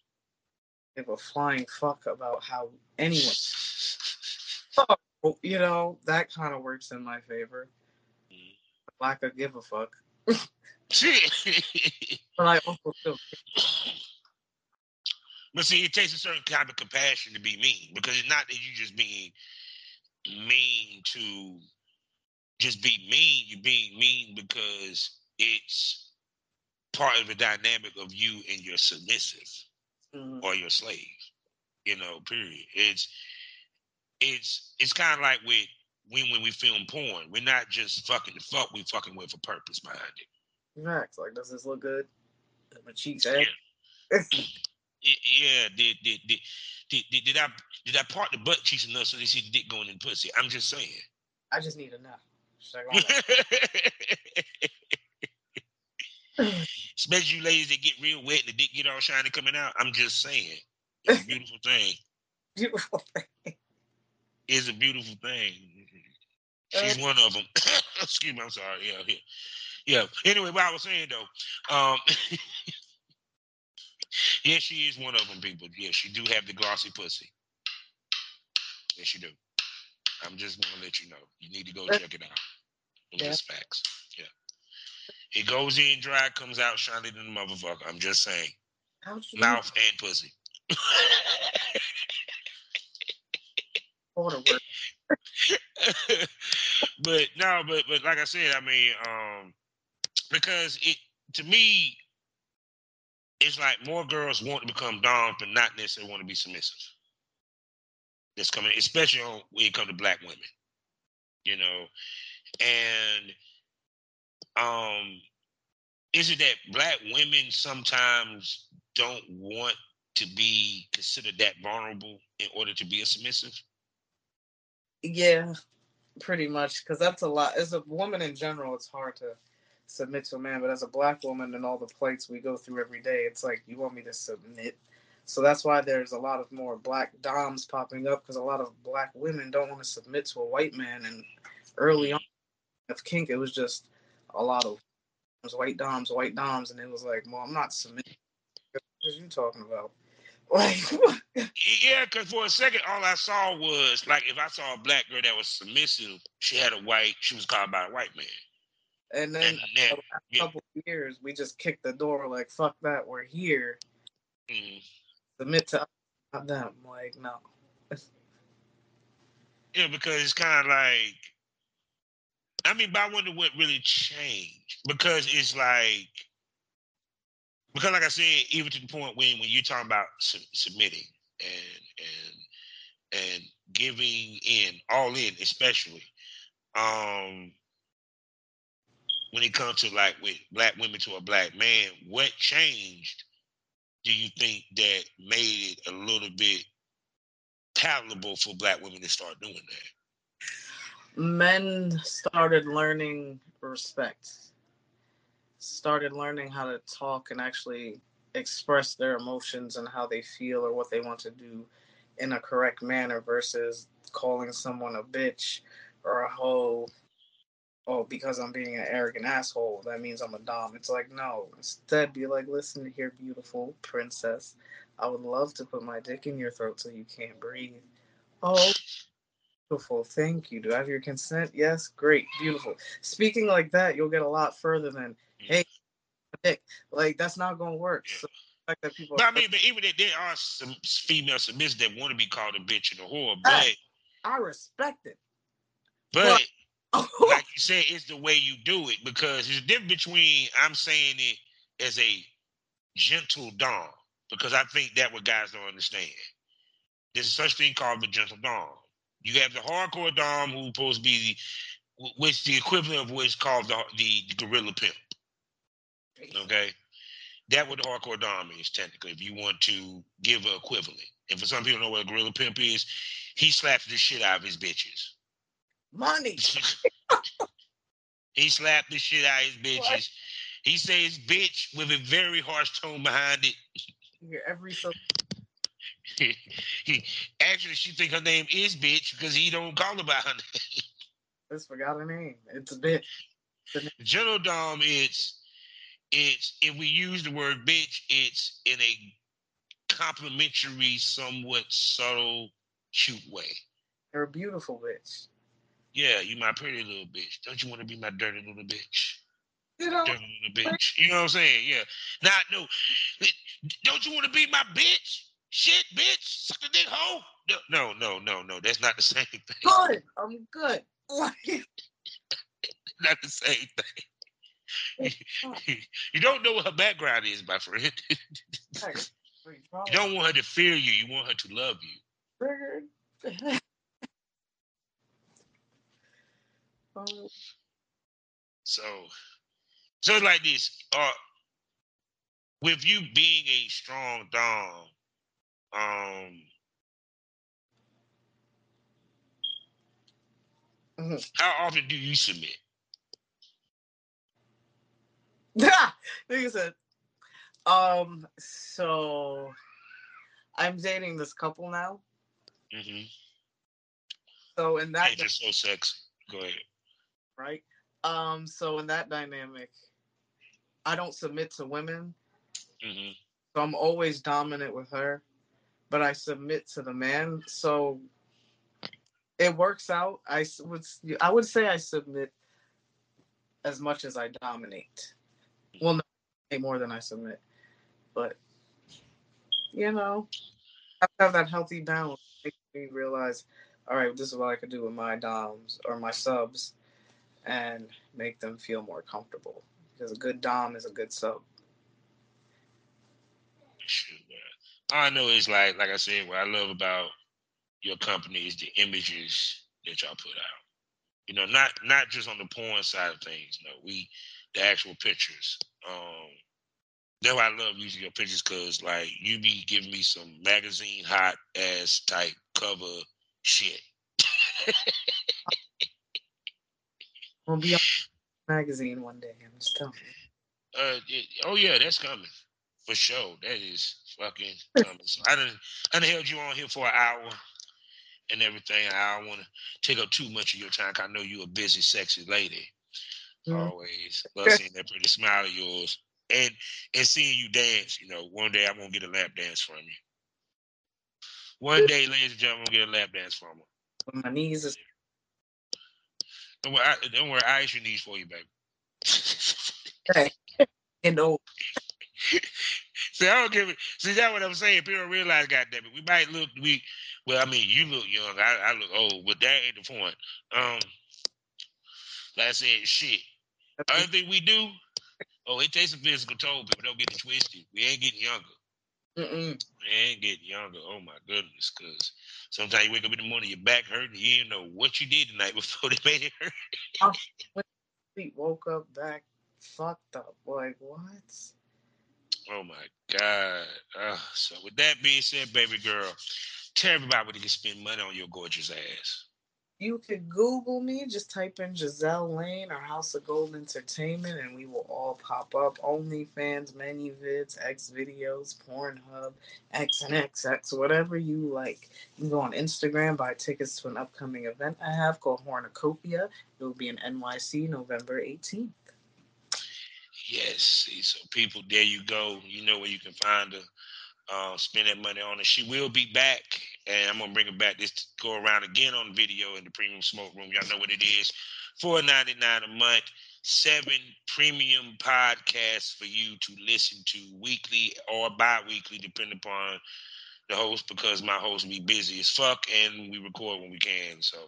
give a flying fuck about how anyone. Oh, you know that kind of works in my favor. Mm. Like I give a fuck. but I also feel. But see, it takes a certain kind of compassion to be mean because it's not that you just being mean to just be mean. You're being mean because it's part of the dynamic of you and your submissive mm-hmm. or your slave. You know, period. It's it's it's kind of like with when when we film porn, we're not just fucking the fuck, we fucking with a purpose behind it. Max, like, does this look good? My cheeks, eh? Yeah. yeah, did, did did did did did I did I part the butt cheeks enough so they see the dick going in pussy? I'm just saying. I just need enough. Especially you ladies that get real wet and the dick get all shiny coming out. I'm just saying. It's a beautiful thing. Beautiful thing. It's a beautiful thing. She's one of them. Excuse me, I'm sorry. Yeah, yeah. Yeah. Anyway, what I was saying though, um, yeah, she is one of them, people. Yeah, she do have the glossy pussy. Yes, she do. I'm just gonna let you know. You need to go check it out. Yeah. facts. Yeah. It goes in dry, comes out shiny than the motherfucker. I'm just saying. Mouth and pussy. but no, but but like I said, I mean, um, because it to me, it's like more girls want to become doms, but not necessarily want to be submissive. That's coming, especially on, when it comes to black women, you know, and um, is it that black women sometimes don't want to be considered that vulnerable in order to be a submissive? Yeah, pretty much. Because that's a lot. As a woman in general, it's hard to submit to a man. But as a black woman and all the plights we go through every day, it's like you want me to submit. So that's why there's a lot of more black doms popping up because a lot of black women don't want to submit to a white man. And early on of kink, it was just a lot of was white doms, white doms, and it was like, well, I'm not submitting. What are you talking about? Like, yeah, because for a second, all I saw was like if I saw a black girl that was submissive, she had a white, she was called by a white man. And then, and then a yeah. couple years, we just kicked the door like, fuck that, we're here. Mm. Submit to them. Like, no. yeah, because it's kind of like, I mean, but I wonder what really changed because it's like because like I said, even to the point when when you're talking about su- submitting and and and giving in all in, especially um when it comes to like with black women to a black man, what changed? Do you think that made it a little bit palatable for black women to start doing that? Men started learning respect. Started learning how to talk and actually express their emotions and how they feel or what they want to do in a correct manner versus calling someone a bitch or a hoe. Oh because i'm being an arrogant asshole that means i'm a dom. It's like no instead be like listen here beautiful princess. I would love to put my dick in your throat so you can't breathe. Oh beautiful thank you do i have your consent yes great beautiful speaking like that you'll get a lot further than mm. hey, dick. Like that's not gonna work. So like that people. But I mean, but even if there are some female submissives that want to be called a bitch and a whore, ah, but I, I respect it. But, but like you said, it's the way you do it because there's a difference between I'm saying it as a gentle dom because I think that what guys don't understand. There's such thing called the gentle dom. You have the hardcore dom who's supposed to be, which the equivalent of what's called the, the, the gorilla pimp. Okay. That what the hardcore dom is technically, if you want to give an equivalent. And for some people know what a gorilla pimp is, he slaps the shit out of his bitches. Money. he slapped the shit out of his bitches. What? He says bitch with a very harsh tone behind it. Hear every so he, actually she think her name is bitch because he don't call her by her name. just forgot her name. It's a bitch. Gentle Dom, it's it's if we use the word bitch, it's in a complimentary, somewhat subtle, cute way. You're a beautiful bitch. Yeah, you my pretty little bitch. Don't you want to be my dirty little bitch? You know, Dirty little bitch. You know what I'm saying? Yeah. Not no. Don't you want to be my bitch? Shit, bitch. Suck the dick hoe. No, no, no, no, no. That's not the same thing. good. I'm good. Not the same thing. you don't know what her background is, my friend. you don't want her to fear you. You want her to love you. Um, So, so like this, uh, with you being a strong dom, um, mhm. how often do you submit? Nigga said, um, so I'm dating this couple now. Mm-hmm. So in that Hey, just so sexy. Go ahead. right? Um, so in that dynamic, I don't submit to women, Mm-hmm. so I'm always dominant with her, but I submit to the man. So it works out. I would I would say I submit as much as I dominate. Well, no, more than I submit, but you know, I have that healthy balance. Make me realize, all right, this is what I could do with my doms or my subs, and make them feel more comfortable. Because a good dom is a good sub. Shoot, man. All I know is like, like I said, what I love about your company is the images that y'all put out. You know, not not just on the porn side of things. No, we the actual pictures. Um, that's why I love using your pictures because like you be giving me some magazine hot ass type cover shit. We'll be on magazine one day. I'm just telling you. Uh, it- oh yeah, that's coming for sure. That is fucking. So I done, I done held you on here for an hour and everything. I don't want to take up too much of your time. 'cause I know you're a busy, sexy lady. Mhm. Always love seeing that pretty smile of yours and and seeing you dance. You know, one day I'm gonna get a lap dance from you. One day, ladies and gentlemen, I'm gonna get a lap dance from her. When my knees is Don't worry, I, don't worry. I ice your knees for you, baby. Okay. and old. See, I don't give it. See, that's what I'm saying. People don't realize, goddamn it, we might look we. Well, I mean, you look young. I, I look old, but that ain't the point. Um, like I said, shit. Other thing we do, oh, it takes a physical toll. People don't get it twisted. We ain't getting younger. Mm-mm. We ain't getting younger. Oh my goodness, because sometimes you wake up in the morning, your back hurting. You didn't know what you did the night before they made it hurt. Feet woke up back fucked up. Like what? Oh my God. Uh, so with that being said, baby girl, tell everybody where they can spend money on your gorgeous ass. You could Google me, just type in Giselle Lane or House of Gold Entertainment, and we will all pop up. OnlyFans, ManyVids, X videos, Pornhub, X and XX, whatever you like. You can go on Instagram, buy tickets to an upcoming event I have called Hornicopia. It will be in NYC November 18th. Yes. So people, there you go. You know where you can find her. Uh, spend that money on her. She will be back, and I'm gonna bring her back. This go around again on video in the premium smoke room. Y'all know what it is. Four ninety nine a month. Seven premium podcasts for you to listen to weekly or bi-weekly, depending upon the host because my host be busy as fuck and we record when we can. So,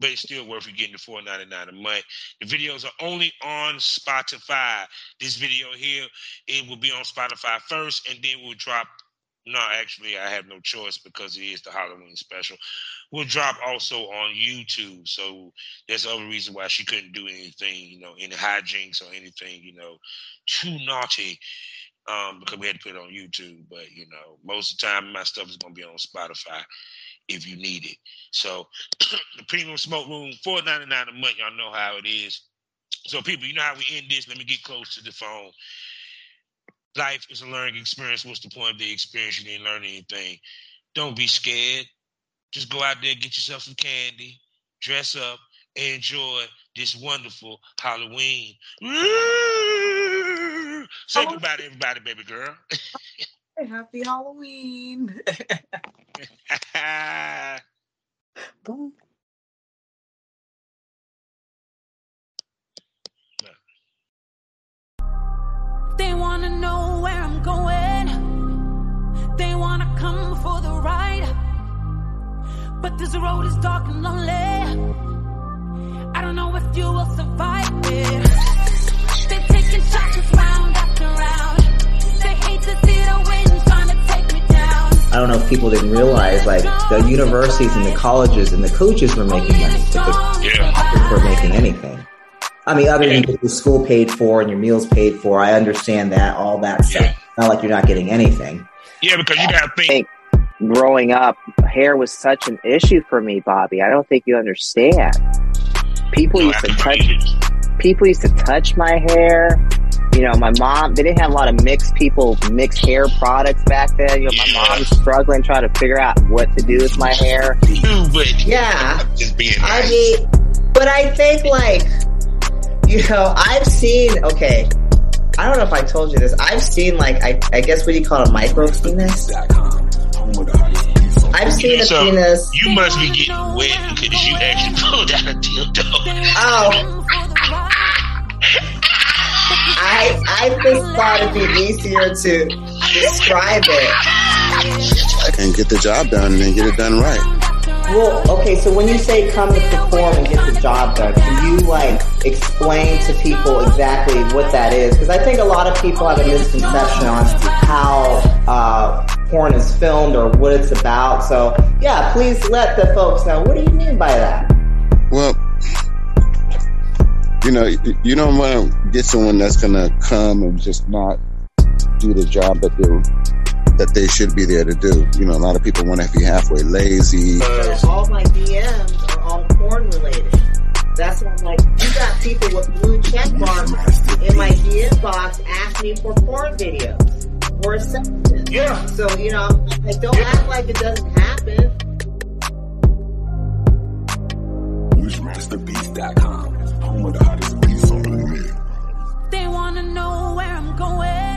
but it's still worth you getting the four ninety nine a month. The videos are only on Spotify. This video here, it will be on Spotify first, and then we'll drop. No, actually, I have no choice because it is the Halloween special. We'll drop also on YouTube. So that's the other reason why she couldn't do anything, you know, any hijinks or anything, you know, too naughty um, because we had to put it on YouTube. But you know, most of the time my stuff is gonna be on Spotify if you need it. So the premium smoke room, four ninety nine a month. Y'all know how it is. So people, you know how we end this. Let me get close to the phone. Life is a learning experience. What's the point of the experience? You didn't learn anything. Don't be scared. Just go out there, get yourself some candy, dress up, enjoy this wonderful Halloween. Say goodbye to everybody, baby girl. Happy Halloween. Boom. They wanna know where I'm going. They wanna come for the ride. But this road is dark and lonely. I don't know if you will survive it. I don't know if people didn't realize like the universities and the colleges and the coaches were making money. But the Yeah. were making anything. I mean, other than get your school paid for and your meals paid for, I understand that, all that stuff. Yeah. Not like you're not getting anything. Yeah, because you gotta think. think growing up, hair was such an issue for me, Bobby. I don't think you understand. People you used to touch people used to touch my hair. You know, my mom they didn't have a lot of mixed people mixed hair products back then. You know, my Yeah. mom was struggling trying to figure out what to do with my hair. Too, but Yeah. just being I mean, but I think like, you know, I've seen, okay, I don't know if I told you this. I've seen like, I, I guess what do you call it, a micro penis? I've seen a so penis. you must be getting wet because you actually pulled out a dildo. Oh, I, I just thought it'd be easier to describe it. And get the job done and get it done right. Well, okay, so when you say come to perform and get the job done, can you like explain to people exactly what that is? Because I think a lot of people have a misconception on how uh, porn is filmed or what it's about. So yeah, please let the folks know. What do you mean by that? Well, you know, you- you don't want to get someone that's going to come and just not do the job that they that they should be there to do. You know, a lot of people want to be halfway lazy. All my DMs are all porn related. That's why I'm like, you got people with blue check marks in my DM box asking me for porn videos or acceptance. Yeah. So, you know, like, don't act like it doesn't happen. Wishmasterbeats.com, home of the hottest piece on the net. They wanna know where I'm going.